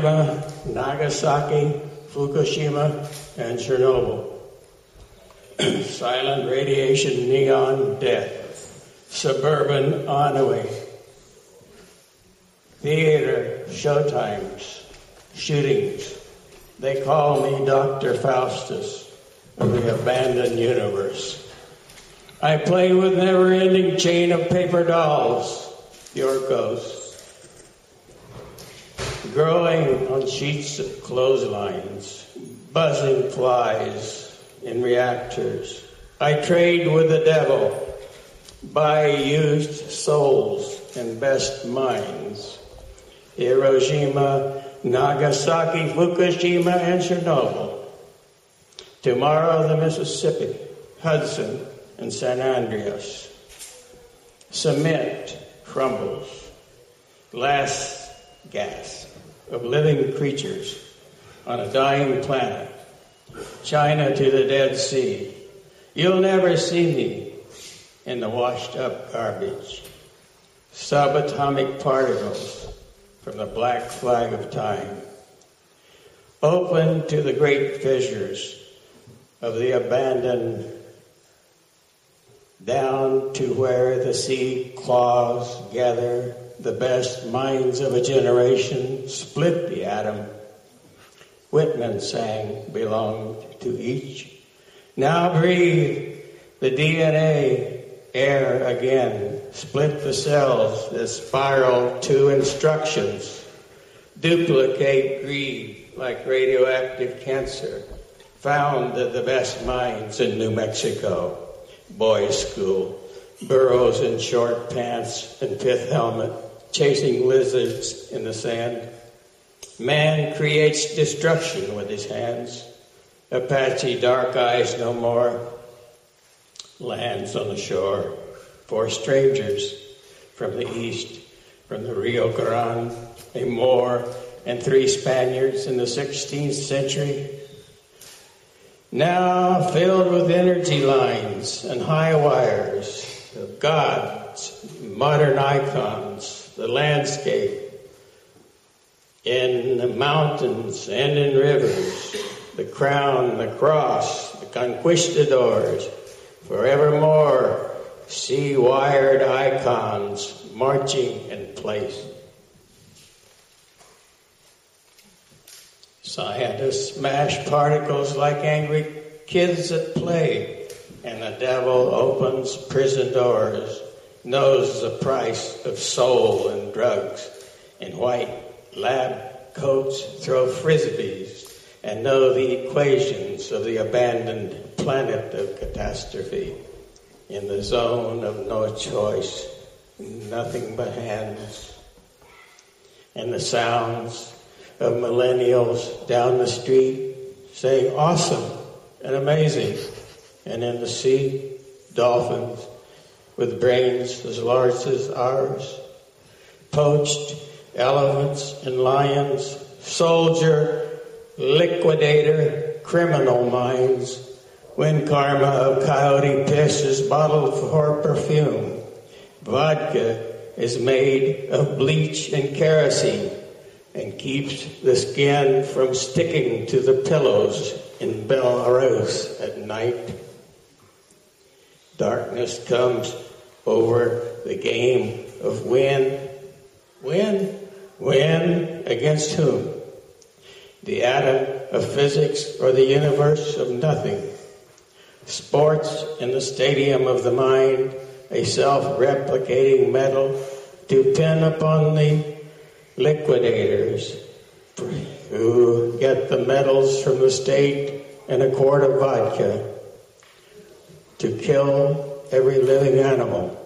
Hiroshima, Nagasaki, Fukushima, and Chernobyl. silent radiation, neon death, suburban ennui, theater, showtimes, shootings. They call me Dr. Faustus of the abandoned universe. I play with never-ending chain of paper dolls, your ghosts, growing on sheets of clotheslines, buzzing flies in reactors. I trade with the devil, buy used souls and best minds. Hiroshima, Nagasaki, Fukushima, and Chernobyl. Tomorrow, the Mississippi, Hudson, and San Andreas. Cement crumbles. Last gasp of living creatures on a dying planet. China to the Dead Sea. You'll never see me in the washed up garbage. Subatomic particles from the black flag of time. Open to the great fissures of the abandoned down to where the sea claws gather the best minds of a generation, split the atom. Whitman sang belonged to each. Now breathe the DNA air again. Split the cells that spiral to instructions. Duplicate greed like radioactive cancer. Found the the best minds in New Mexico boys' school, burros in short pants and pith helmet, chasing lizards in the sand. Man creates destruction with his hands. Apache dark eyes no more. Lands on the shore for strangers from the east, from the Rio Grande, a Moor and three Spaniards in the 16th century now filled with energy lines and high wires of gods, modern icons, the landscape, in the mountains and in rivers, the crown, the cross, the conquistadors, forevermore sea wired icons marching in place. Scientists smash particles like angry kids at play, and the devil opens prison doors, knows the price of soul and drugs. In white lab coats, throw frisbees, and know the equations of the abandoned planet of catastrophe. In the zone of no choice, nothing but hands, and the sounds of millennials down the street saying awesome and amazing. And in the sea, dolphins with brains as large as ours, poached elephants and lions, soldier, liquidator, criminal minds, when karma of coyote piss is bottled for perfume. Vodka is made of bleach and kerosene and keeps the skin from sticking to the pillows in Belarus at night. Darkness comes over the game of win, win, win against whom? The atom of physics or the universe of nothing? Sports in the stadium of the mind, a self replicating metal to pin upon the liquidators who get the medals from the state and a quart of vodka to kill every living animal.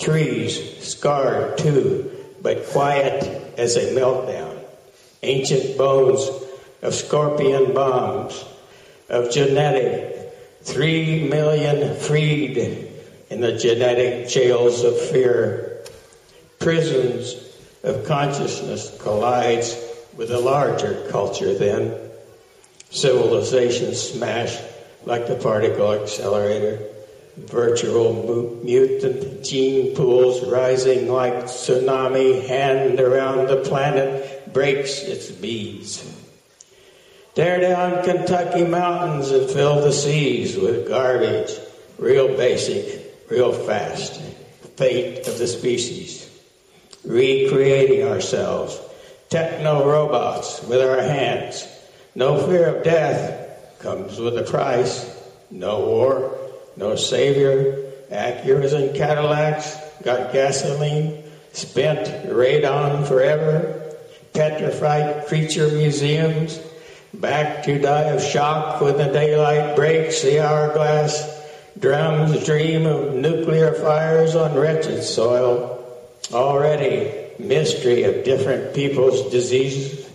Trees scarred too, but quiet as a meltdown. Ancient bones of scorpion bombs, of genetic, three million freed in the genetic jails of fear. Prisons of consciousness collides with a larger culture then. Civilization smashed like the particle accelerator. Virtual mutant gene pools rising like tsunami hand around the planet breaks its beads. Tear down Kentucky mountains and fill the seas with garbage. Real basic, real fast. Fate of the species. Recreating ourselves. Techno robots with our hands. No fear of death comes with a price. No war, no savior. Acuras and Cadillacs got gasoline. Spent radon forever. Petrified creature museums. Back to die of shock when the daylight breaks the hourglass. Drums dream of nuclear fires on wretched soil. Already, mystery of different people's diseases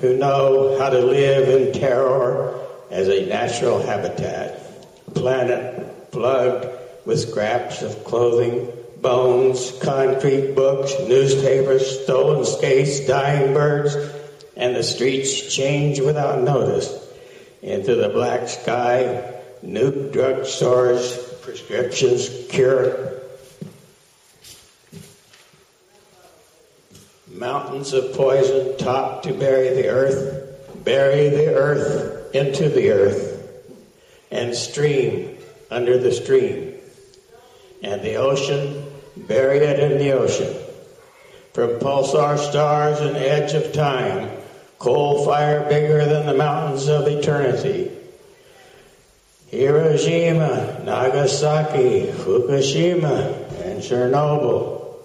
who know how to live in terror as a natural habitat. Planet plugged with scraps of clothing, bones, concrete books, newspapers, stolen skates, dying birds, and the streets change without notice into the black sky, nuke drugstores, prescriptions cure. Mountains of poison top to bury the earth, bury the earth into the earth, and stream under the stream. And the ocean, bury it in the ocean. From pulsar stars and edge of time, coal fire bigger than the mountains of eternity. Hiroshima, Nagasaki, Fukushima, and Chernobyl,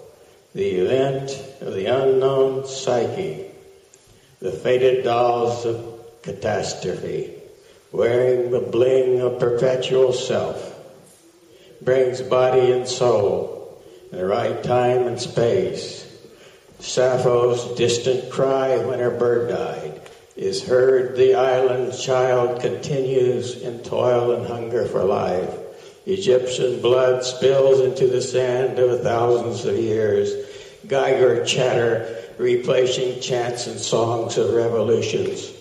the event of the unknown psyche, the fated dolls of catastrophe, wearing the bling of perpetual self, brings body and soul in the right time and space. Sappho's distant cry when her bird died is heard. The island child continues in toil and hunger for life. Egyptian blood spills into the sand of thousands of years. Geiger chatter replacing chants and songs of revolutions.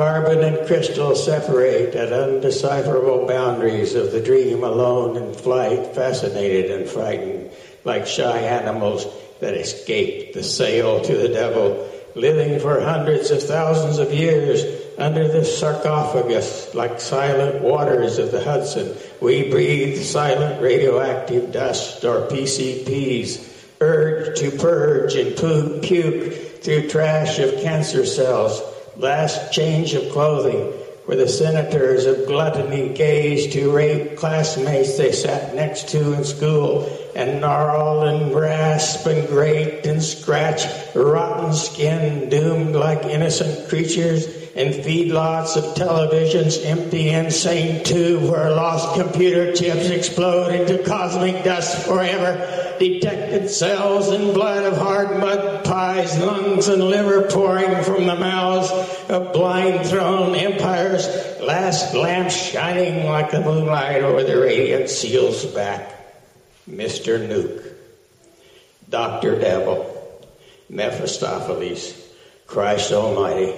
Carbon and crystal separate at undecipherable boundaries of the dream alone in flight, fascinated and frightened, like shy animals that escaped the sale to the devil, living for hundreds of thousands of years under the sarcophagus like silent waters of the Hudson. We breathe silent radioactive dust or PCPs, urge to purge and pu- puke through trash of cancer cells. Last change of clothing, where the senators of gluttony gaze to rape classmates they sat next to in school and gnarl and grasp and grate and scratch rotten skin doomed like innocent creatures and feedlots of televisions empty insane tube where lost computer chips explode into cosmic dust forever detected cells and blood of hard mud pies lungs and liver pouring from the mouths of blind throne empires last lamps shining like the moonlight over the radiant seals back Mr. Nuke, Dr. Devil, Mephistopheles, Christ Almighty,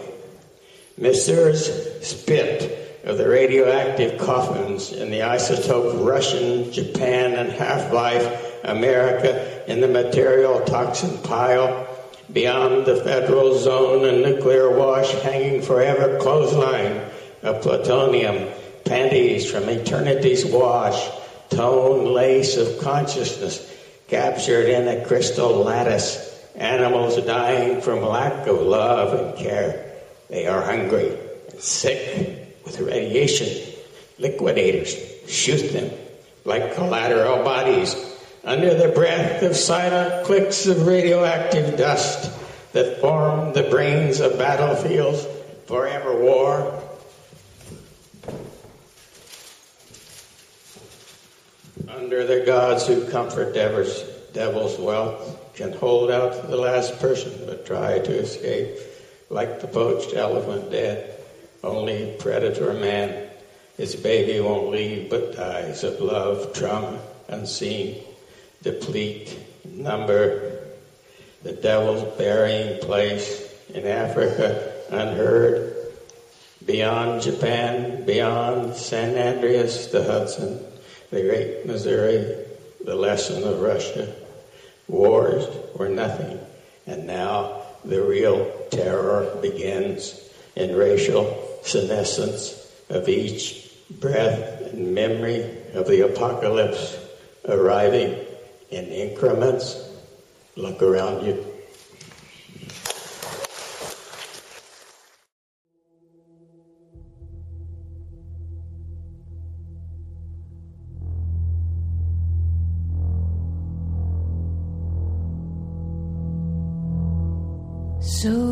Messrs. Spit of the radioactive coffins in the isotope Russian, Japan, and Half Life, America in the material toxin pile, beyond the federal zone and nuclear wash hanging forever clothesline of plutonium, panties from eternity's wash, tone lace of consciousness captured in a crystal lattice, animals dying from lack of love and care. They are hungry sick with radiation. Liquidators shoot them like collateral bodies under the breath of silent clicks of radioactive dust that form the brains of battlefields forever war. Under the gods who comfort devils, devil's wealth can hold out to the last person but try to escape like the poached elephant dead. Only predator man, his baby won't leave but dies of love, trauma, unseen, deplete number, the devil's burying place in Africa unheard, beyond Japan, beyond San Andreas, the Hudson, the great Missouri, the lesson of Russia. Wars were nothing, and now the real terror begins in racial senescence of each breath and memory of the apocalypse arriving in increments. Look around you. So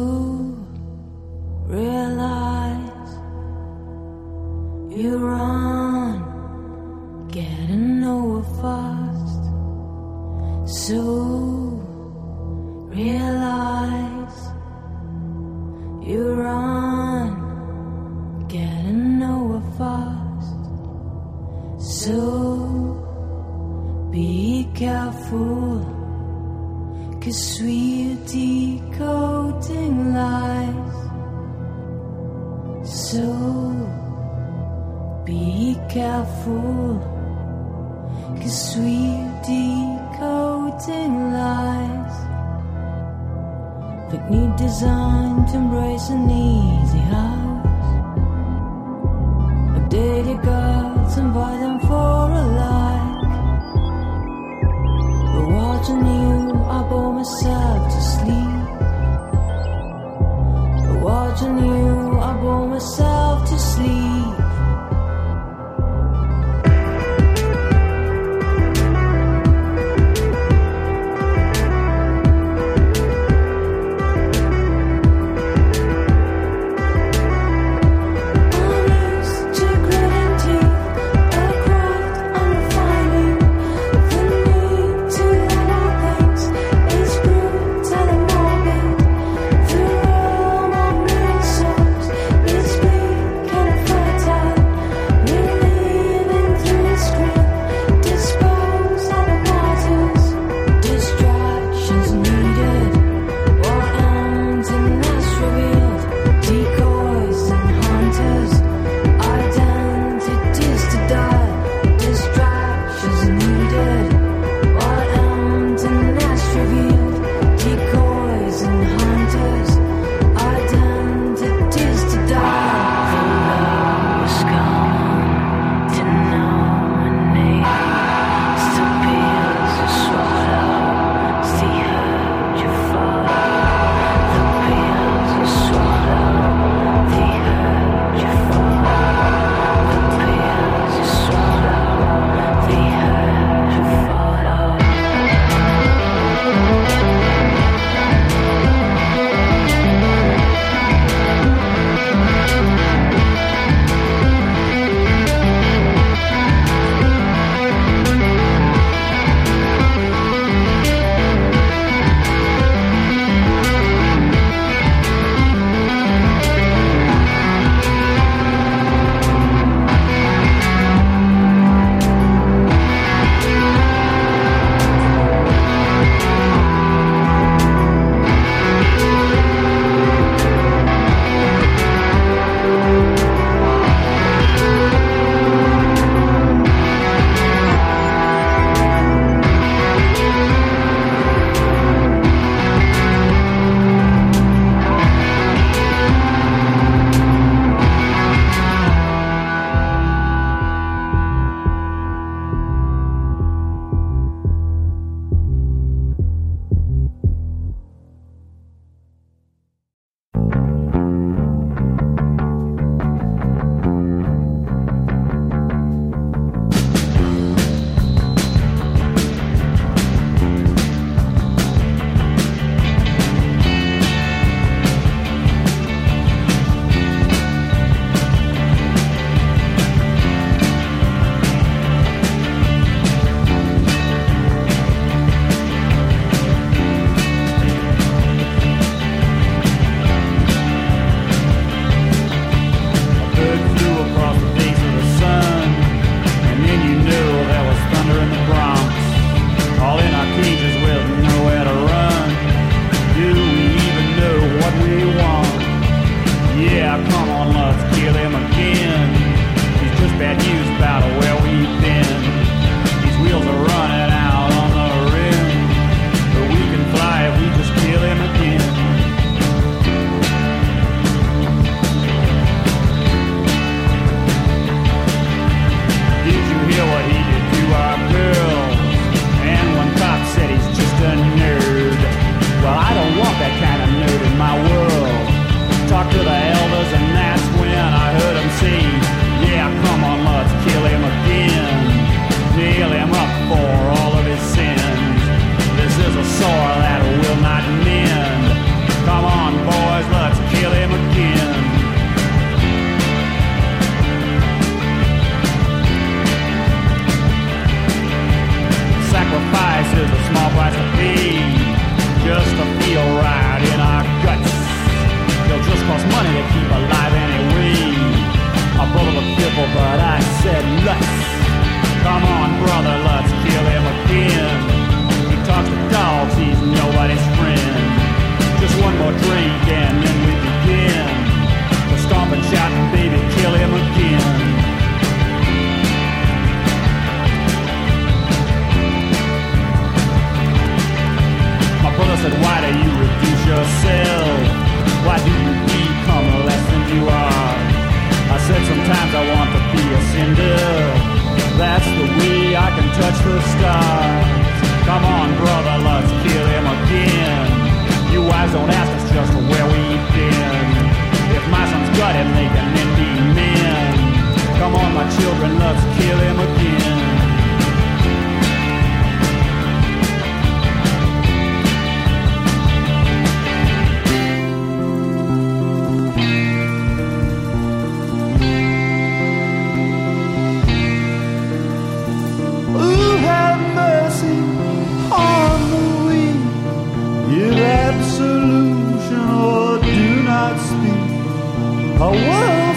for myself to sleep.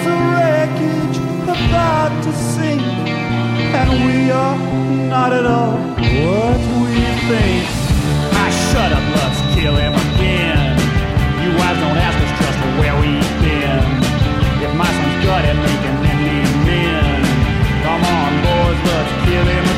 a wreckage about to sink, and we are not at all what we think. I shut up, let's kill him again. You wives don't ask us just for where we've been. If my son's good at making any men, come on, boys, let's kill him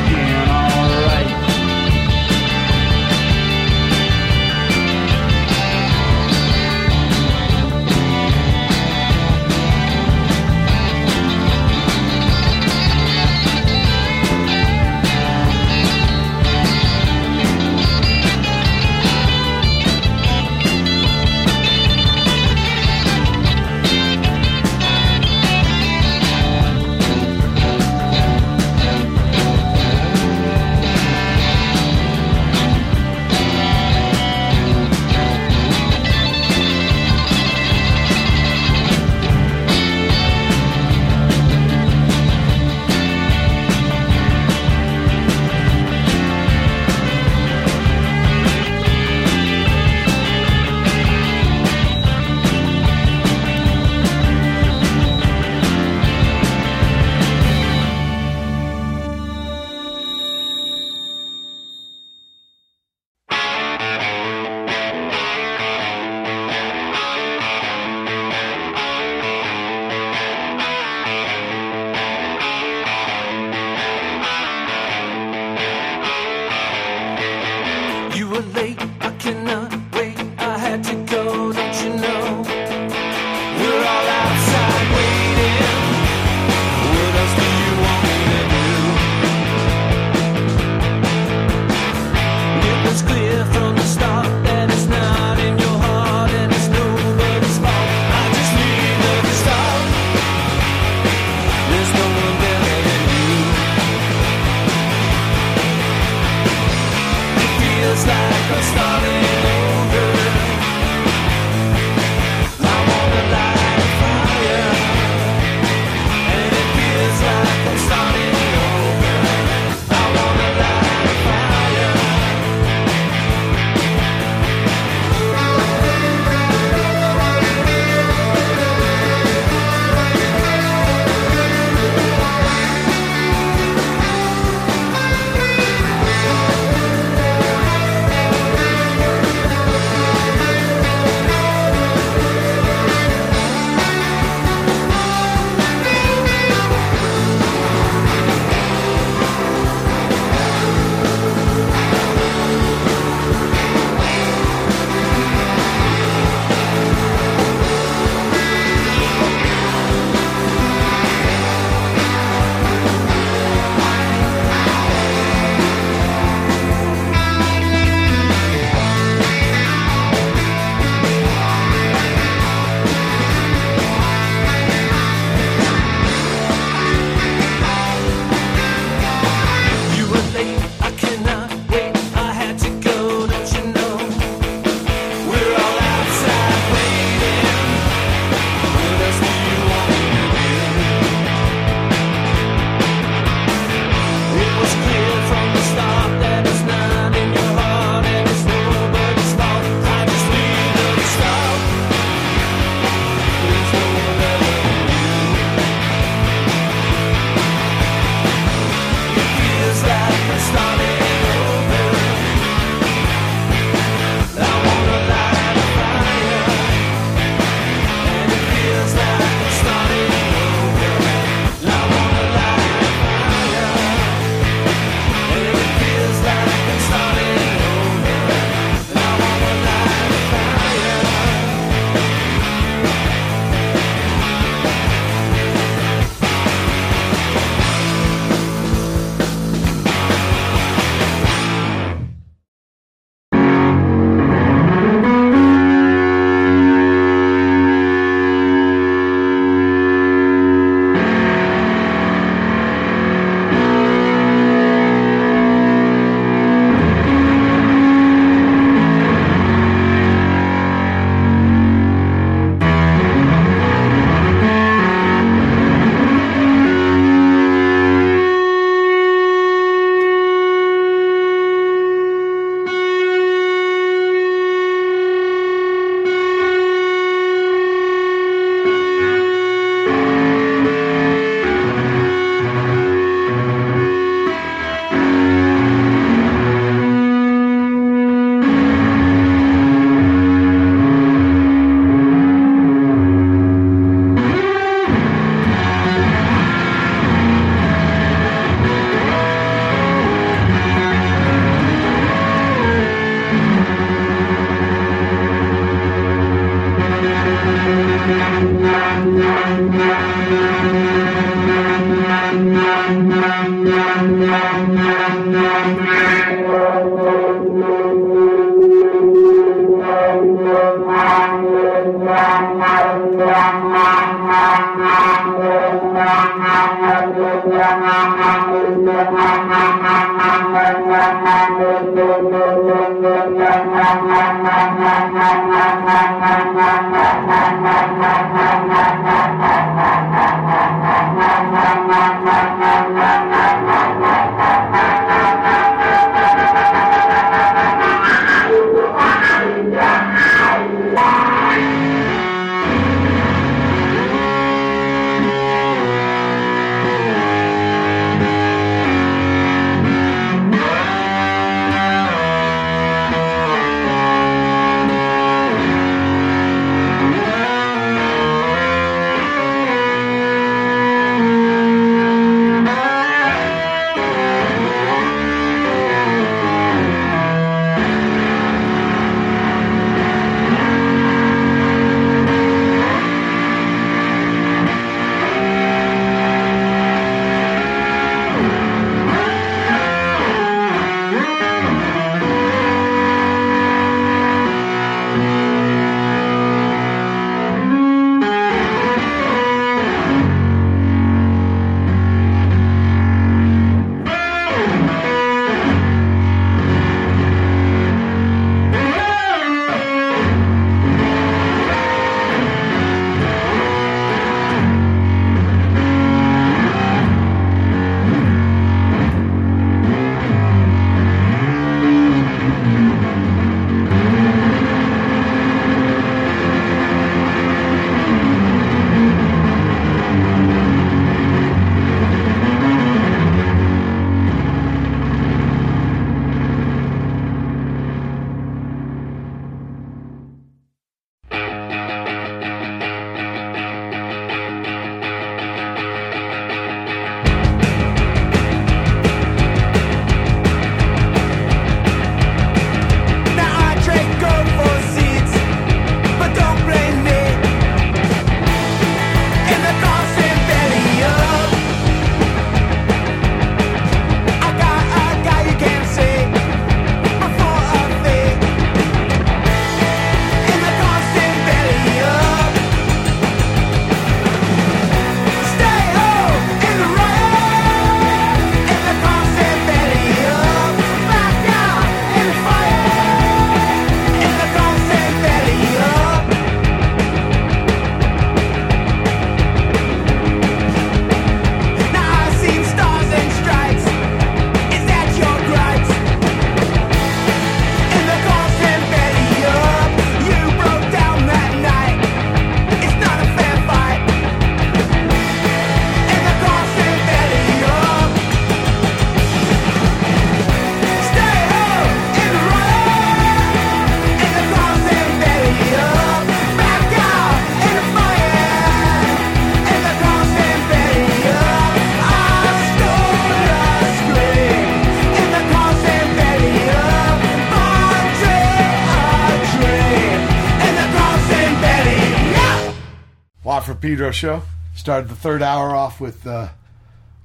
Pedro show. Started the third hour off with uh,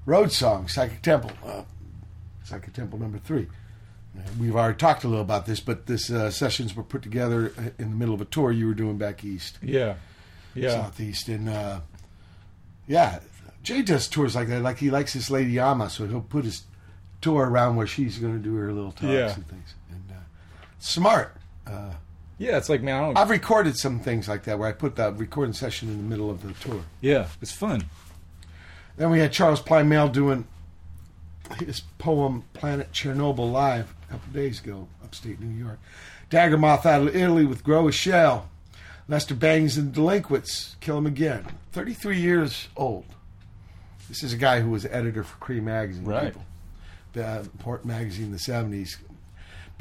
Road Song, Psychic Temple. Uh, Psychic Temple number three. Uh, We've already talked a little about this, but this uh, sessions were put together uh, in the middle of a tour you were doing back east. Yeah. Yeah. Southeast. And uh, yeah, Jay does tours like that. Like he likes this lady Yama, so he'll put his tour around where she's going to do her little talks Yeah. and things. And uh, smart. Yeah, it's like man, I don't. I've recorded some things like that where I put the recording session in the middle of the tour. yeah, it's fun. Then we had Charles Plymell doing his poem Planet Chernobyl live a couple days ago, upstate New York. Dagger Moth out of Italy with Grow a Shell. Lester Bangs and Delinquents, Kill Him Again. 33 years old. This is a guy who was editor for Creem Magazine. Right. people. The important magazine in the 70s.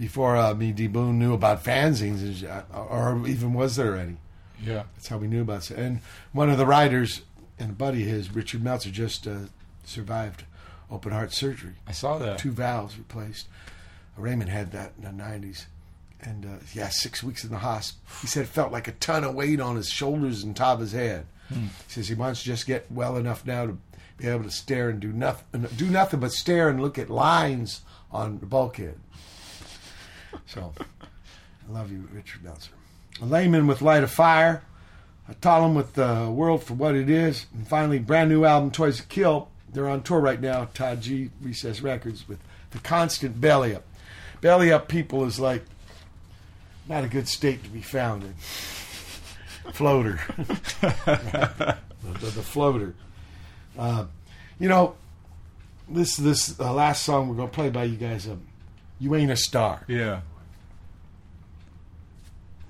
Before uh, me, D. Boon knew about fanzines, uh, or even was there any. Yeah. That's how we knew about it. And one of the writers and a buddy of his, Richard Meltzer, just uh, survived open heart surgery. I saw that. Two valves replaced. Raymond had that in the 90s. And uh, yeah, six weeks in the hospital. He said it felt like a ton of weight on his shoulders and top of his head. Hmm. He says he wants to just get well enough now to be able to stare and do nothing, do nothing but stare and look at lines on the bulkhead. So, I love you, Richard Meltzer. A layman with light of fire. A Thollem with the world for what it is. And finally, brand new album, Toys That Kill. They're on tour right now, Todd G, Recess Records, with the constant belly up. Belly up people is like not a good state to be found in. Floater. the, the- the floater. Uh, you know, this this uh, last song we're gonna play by you guys. Um, you ain't a star. Yeah.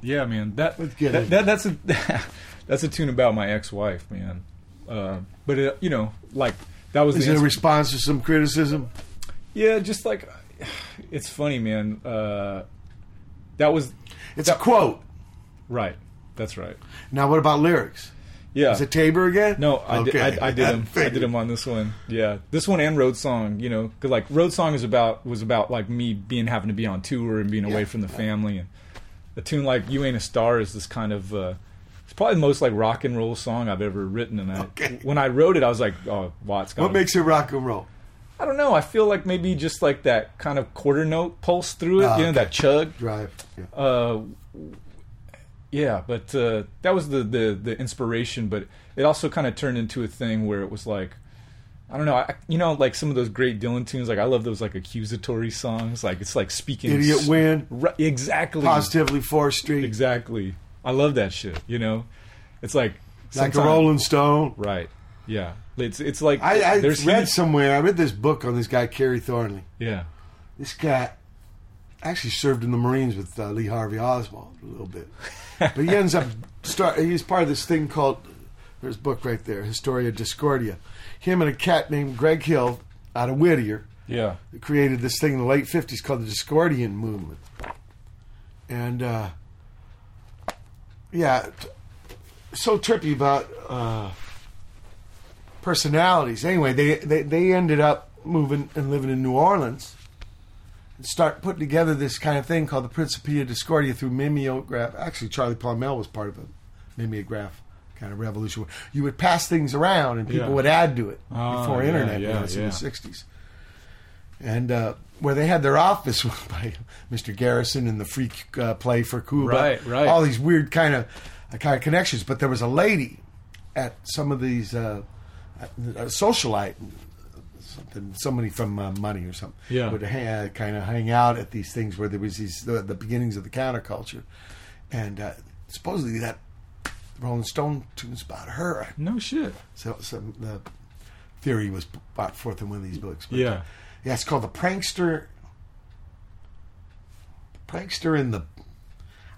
Yeah, man. That, that, that that's a that's a tune about my ex-wife, man. Uh, but it, you know, like that was Is the it a response to some criticism? Yeah, just like it's funny, man. Uh, that was It's a quote. right. That's right. Now, what about lyrics? Yeah. Is it Tabor again? No, I did. Okay. I, I did him. I did him on this one. Yeah, this one and Road Song. You know, because like Road Song is about was about like me being having to be on tour and being away from the family, and a tune like "You Ain't a Star" is this kind of. Uh, it's probably the most like rock and roll song I've ever written, and I, when I wrote it, I was like, "Oh, wow. What makes it rock and roll? I don't know. I feel like maybe just like that kind of quarter note pulse through it. Ah, you know, okay. that chug drive. Yeah. uh, yeah, but uh, that was the, the the inspiration. But it also kind of turned into a thing where it was like, I don't know, I, you know, like some of those great Dylan tunes. Like I love those like accusatory songs. Like it's like speaking Idiot Wind. Right, exactly. Positively Fourth Street. Exactly. I love that shit. You know, it's like Like a Rolling Stone. Right. Yeah. It's it's like I, I there's read huge- somewhere. I read this book on this guy Kerry Thornley. Yeah. This guy actually served in the Marines with uh, Lee Harvey Oswald a little bit, but he ends up start. He's part of this thing called there's a book right there, Historia Discordia. Him and a cat named Greg Hill out of Whittier Yeah. created this thing in the late fifties called the Discordian movement, and uh, yeah, t- so trippy about uh, personalities. Anyway, they, they they ended up moving and living in New Orleans and start putting together this kind of thing called the Principia Discordia through mimeograph. Actually, Charlie Plymell was part of a mimeograph kind of revolution. You would pass things around and people Yeah. would add to it Ah, before yeah, internet. yeah, you know, it's in the '60s and uh, where they had their office by Mr. Garrison and the freak uh, play for Cuba, Right, right. All these weird kind of uh, kind of connections. But there was a lady at some of these uh, a socialite, something somebody from uh, Money or something, Yeah. would hang, kind of hang out at these things where there was these the, the beginnings of the counterculture, and uh, supposedly that Rolling Stone tunes about her. No shit. So, so the theory was brought forth in one of these books. But, Yeah. yeah, it's called the prankster. Prankster in the,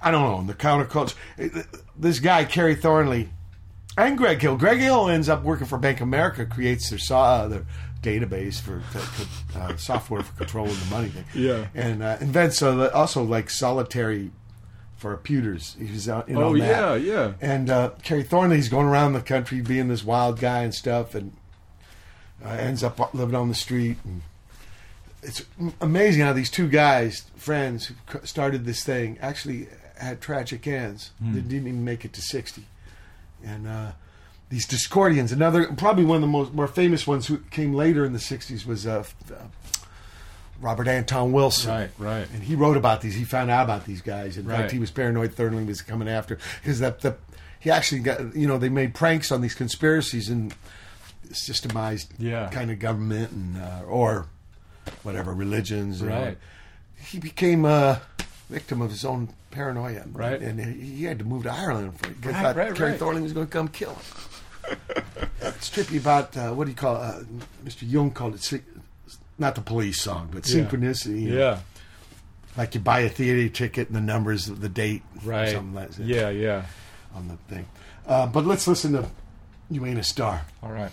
I don't know, in the counterculture. This guy Kerry Thornley, and Greg Hill. Greg Hill ends up working for Bank of America, creates their uh, their database for uh, software for controlling the money thing. Yeah. and uh, invents uh, also like solitary for computers. He was uh, in Oh, on that. yeah, yeah. And uh, Kerry Thornley's going around the country being this wild guy and stuff, and uh, ends up living on the street. And it's amazing how these two guys, friends, who started this thing, actually had tragic ends. Hmm. They didn't even make it to sixty. And uh, these Discordians, another probably one of the most more famous ones who came later in the '60s was uh, uh, Robert Anton Wilson. Right, right. And he wrote about these. He found out about these guys. In Right. fact, he was paranoid. Thornley was coming after because that the he actually got you know they made pranks on these conspiracies and systemized Yeah. kind of government and uh, or whatever religions. know. Right. He became a victim of his own paranoia. Right. And he had to move to Ireland for. Because Right, thought right, Kerry right. Thornley was going to come kill him. it's trippy about uh, what do you call uh, Mr. Jung called it not the police song but Yeah. synchronicity. you know. Yeah. Like you buy a theater ticket and the numbers, of the date, Right. Something like that. Yeah, yeah. On the thing. Uh, but let's listen to "You Ain't a Star." All right.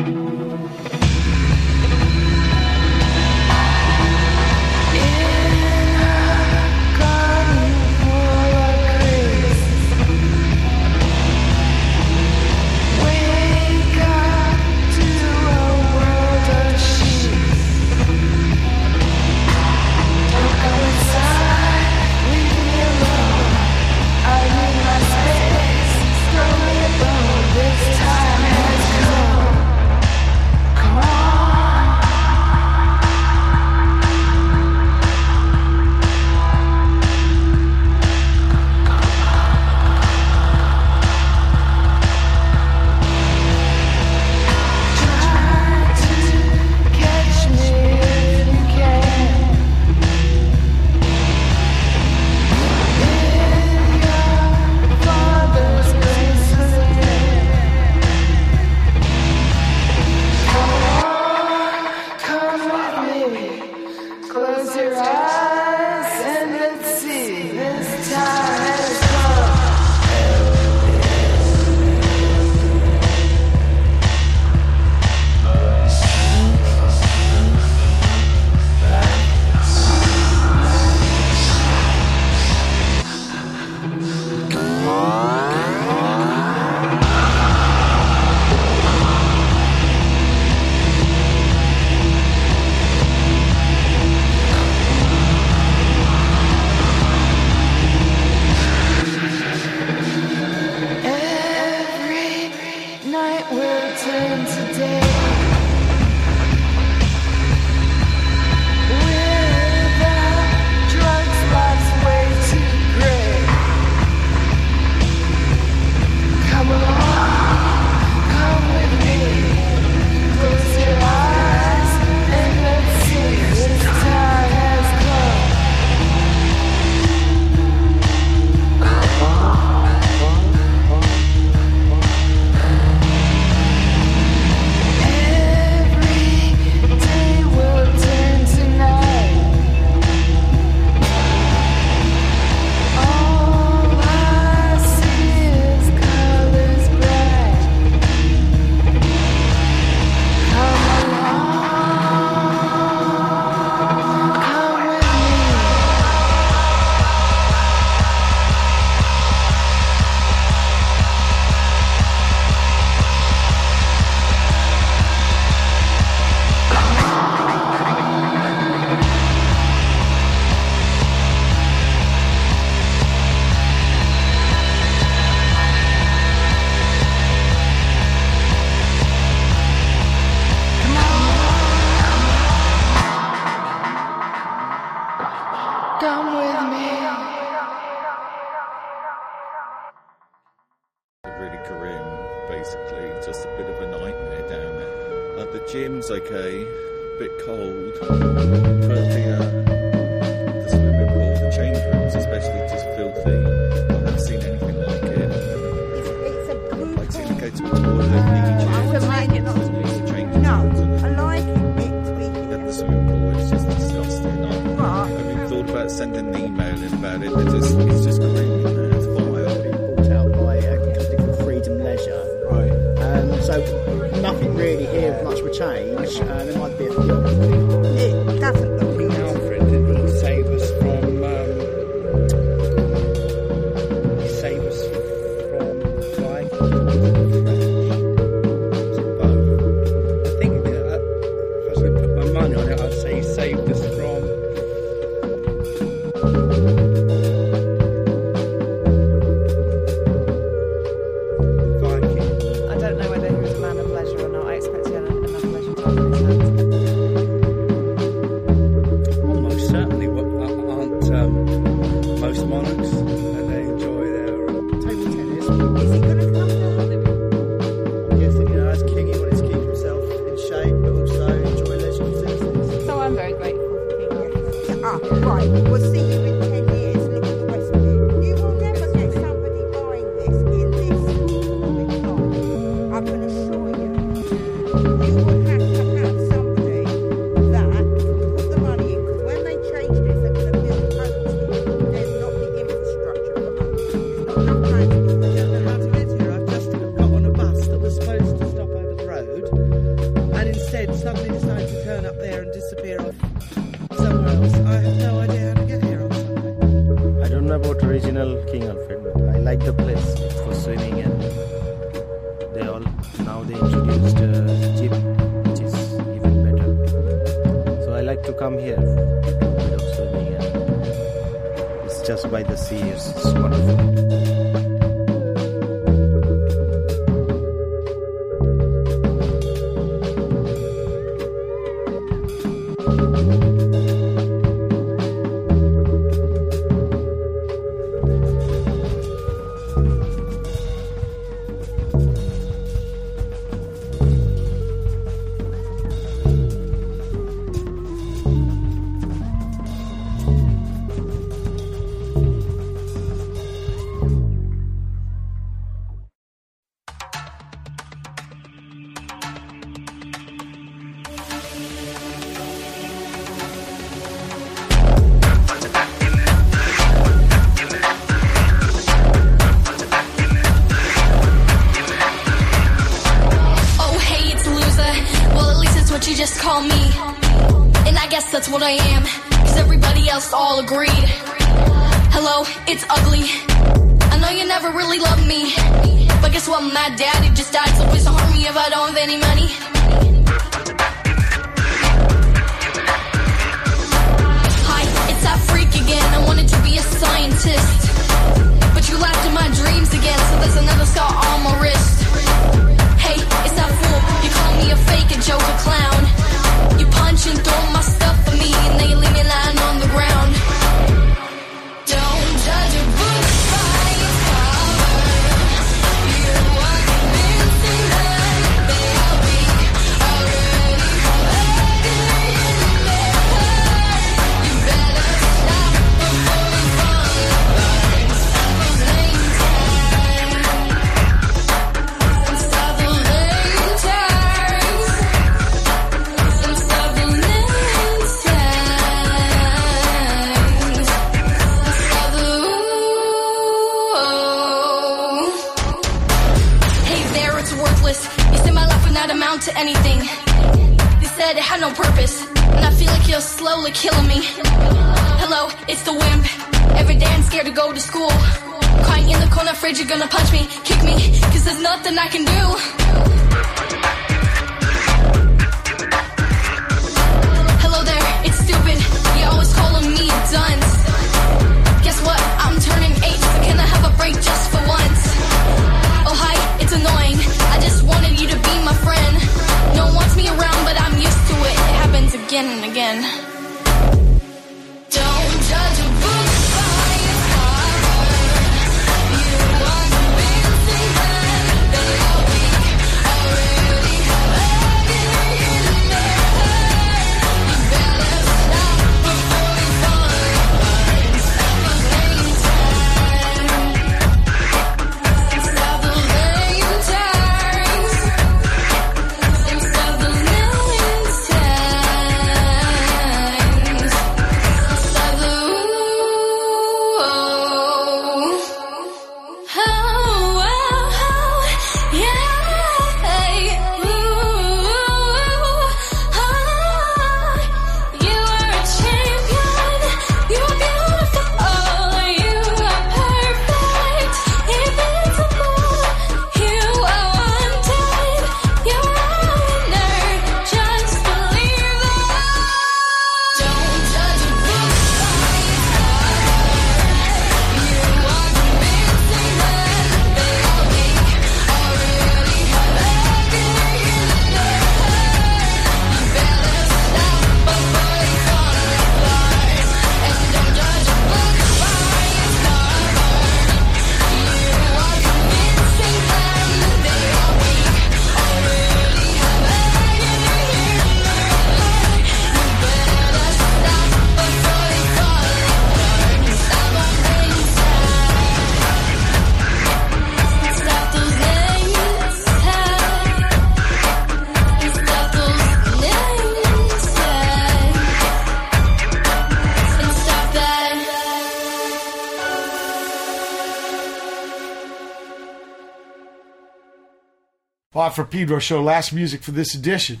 For Pedro show last music for this edition.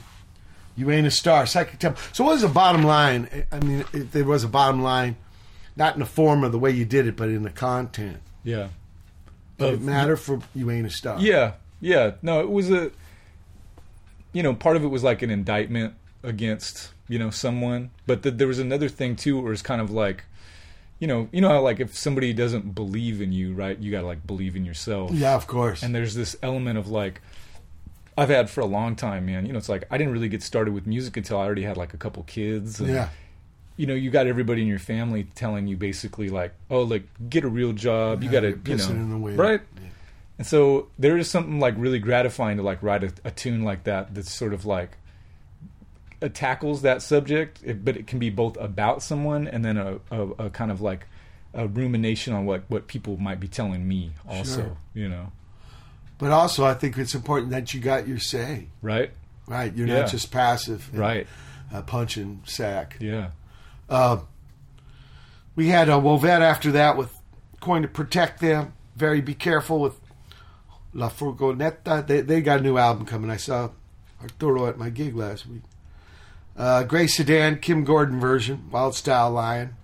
You ain't a star, Psychic Temple. So, what is the bottom line? I mean, if there was a bottom line, not in the form of the way you did it, but in the content. Yeah. Did it matter for you ain't a star? Yeah, yeah. No, it was a. You know, part of it was like an indictment against you know someone, but th- there was another thing too, where it's kind of like, you know, you know how like if somebody doesn't believe in you, right? You gotta like believe in yourself. Yeah, of course. And there's this element of like. I've had for a long time, man. You know, it's like I didn't really get started with music until I already had like a couple kids. and, Yeah. You know, you got everybody in your family telling you basically like, "Oh, like get a real job. You Yeah, got to, you're know, pissing in the wind. right?" And so there is something like really gratifying to like write a, a tune like that that's sort of like tackles that subject, it, but it can be both about someone and then a, a, a kind of like a rumination on what what people might be telling me also, Sure. you know. But also, I think it's important that you got your say. Right? Right. You're Yeah. not just passive. and, Right. Uh, punch and sack. Yeah. Uh, we had a Wovette after that with Going to Protect Them. Very Be Careful with La Furgoneta. They, they got a new album coming. I saw Arturo at my gig last week. Uh, Gray Sedan, Kim Gordon version, Wild Style Lion.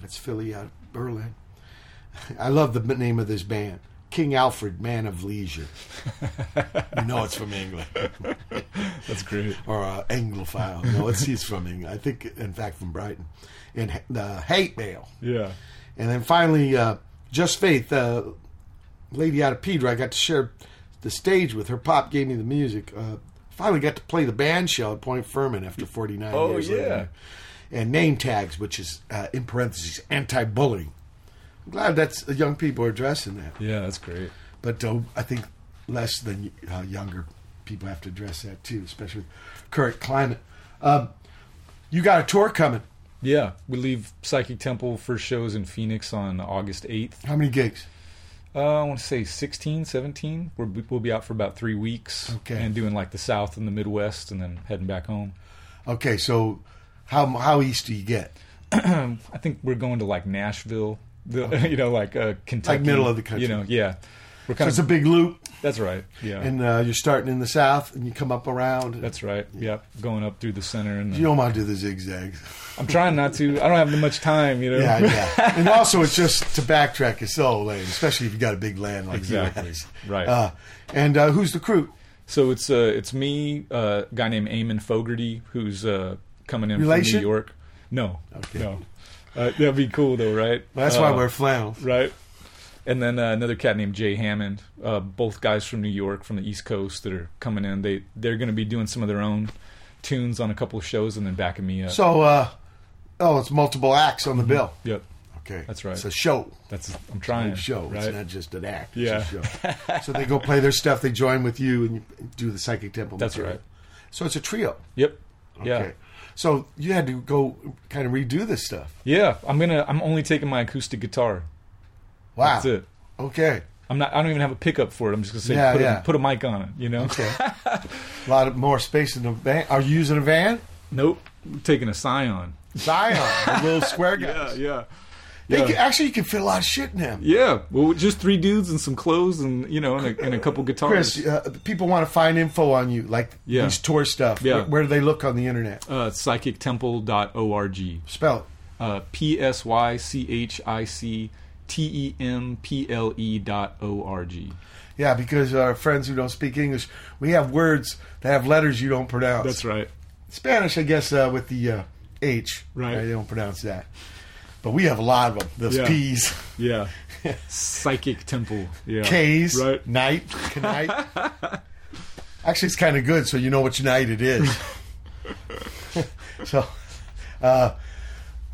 That's Philly out of Berlin. I love the name of this band. King Alfred, Man of Leisure. you know it's from England. That's great. Or uh, Anglophile. No, it's he's from England. I think, in fact, from Brighton. And the Hate Mail. Yeah. And then finally, uh, Just Faith, uh, lady out of Pedro. I got to share the stage with her. Pop gave me the music. Uh, finally got to play the band shell at Point Fermin after 49 Oh, years Oh yeah. later. And name tags, which is, uh, in parentheses, anti-bullying. I'm glad that's uh, young people are addressing that. Yeah, that's great. But uh, I think less than uh, younger people have to address that too, especially with current climate. Um, you got a tour coming. Yeah, we leave Psychic Temple for shows in Phoenix on August 8th. How many gigs? Uh, I want to say 16, 17. We're, we'll be out for about three weeks. Okay. And doing like the South and the Midwest and then heading back home. Okay, so how how east do you get? I think we're going to like Nashville, the, you know, like uh, Kentucky. middle of the country. You know, yeah. We're So it's a big loop. That's right. Yeah. And uh, you're starting in the south, and you come up around. That's right. Yep. Going up through the center. and You don't want to do the zigzags. I'm trying not to. I don't have much time, you know. Yeah, yeah. and also, it's just to backtrack is so lame, especially if you got a big land like Exactly. Right. Uh, and uh, who's the crew? So it's uh, it's me, uh, a guy named Eamon Fogarty, who's uh, coming in Relation? from New York. No, no, uh, that'd be cool though, right? That's why Uh, we're flannel. right? And then uh, another cat named Jay Hammond. Uh, both guys from New York, from the East Coast, that are coming in. They they're going to be doing some of their own tunes on a couple of shows, and then backing me up. So, uh, oh, it's multiple acts on the bill. Yep. Okay. That's right. It's a show. That's I'm trying. It's a show. Right? It's not just an act. Yeah. It's a show. so they go play their stuff. They join with you and you do the psychic temple. That's material. right. So it's a trio. Yep. Okay. Yeah. So you had to go kind of redo this stuff. Yeah, I'm gonna. I'm only taking my acoustic guitar. Wow. That's it. Okay. I'm not. I don't even have a pickup for it. I'm just gonna say Yeah, put, yeah. A, put a mic on it. You know. Okay. a lot of more space in the van. Are you using a van? Nope. I'm taking a Scion. Zion, the little square guy. Yeah, yeah. They Yeah. can, actually, you can fit a lot of shit in them. Yeah. Well, just three dudes and some clothes, and you know, and a, and a couple guitars. Chris, uh, people want to find info on you, like Yeah. these tour stuff. Yeah. Where, where do they look on the internet? Uh, psychictemple.org. Spell it. Uh, P S Y C H I C T E M P L E dot O R G. Yeah, because our friends who don't speak English, we have words that have letters you don't pronounce. That's right. Spanish, I guess, uh, with the uh, H. Right. They don't pronounce that. But we have a lot of them. Those Yeah. P's. Yeah. Psychic Temple. Yeah. K's. Right. Night. Knight. Actually, it's kind of good, so you know which night it is. so, uh,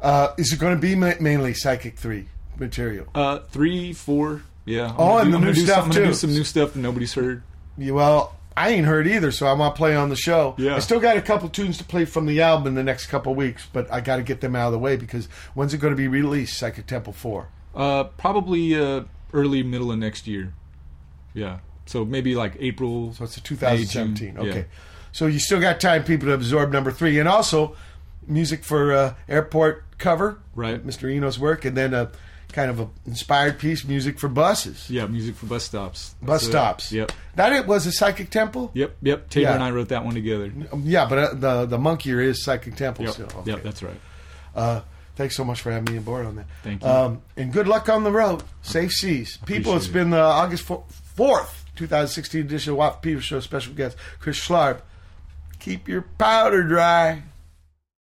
uh, is it going to be ma- mainly Psychic 3 material? Uh, three, four. Yeah. I'm Oh, and the I'm new do stuff, some- I'm too. do some new stuff that nobody's heard. Yeah, well, I ain't heard either, so I want to play on the show. Yeah. I still got a couple tunes to play from the album in the next couple weeks, but I got to get them out of the way because when's it going to be released? Psychic Temple 4. Uh, probably uh, early middle of next year. Yeah. So maybe like April. So it's a 2017. May, Okay. Yeah. So you still got time, people, to absorb number three. And also, music for uh, Airport Cover. Right. Mr. Eno's work. And then uh, kind of a inspired piece, music for buses, Yeah, music for bus stops. bus That's it. stops. Yep. That it was a Psychic Temple. Yep. Yep. Tabor Yeah. and I wrote that one together. Yeah, but uh, the the monkey ear is Psychic Temple. Yep. still. Yep. That's right. Uh, thanks so much for having me aboard on that. Thank you. Um, and good luck on the road. Safe seas. People, it's Appreciate been the August 4th, 2016 edition of Watt People Show special guest, Chris Schlarb. Keep your powder dry.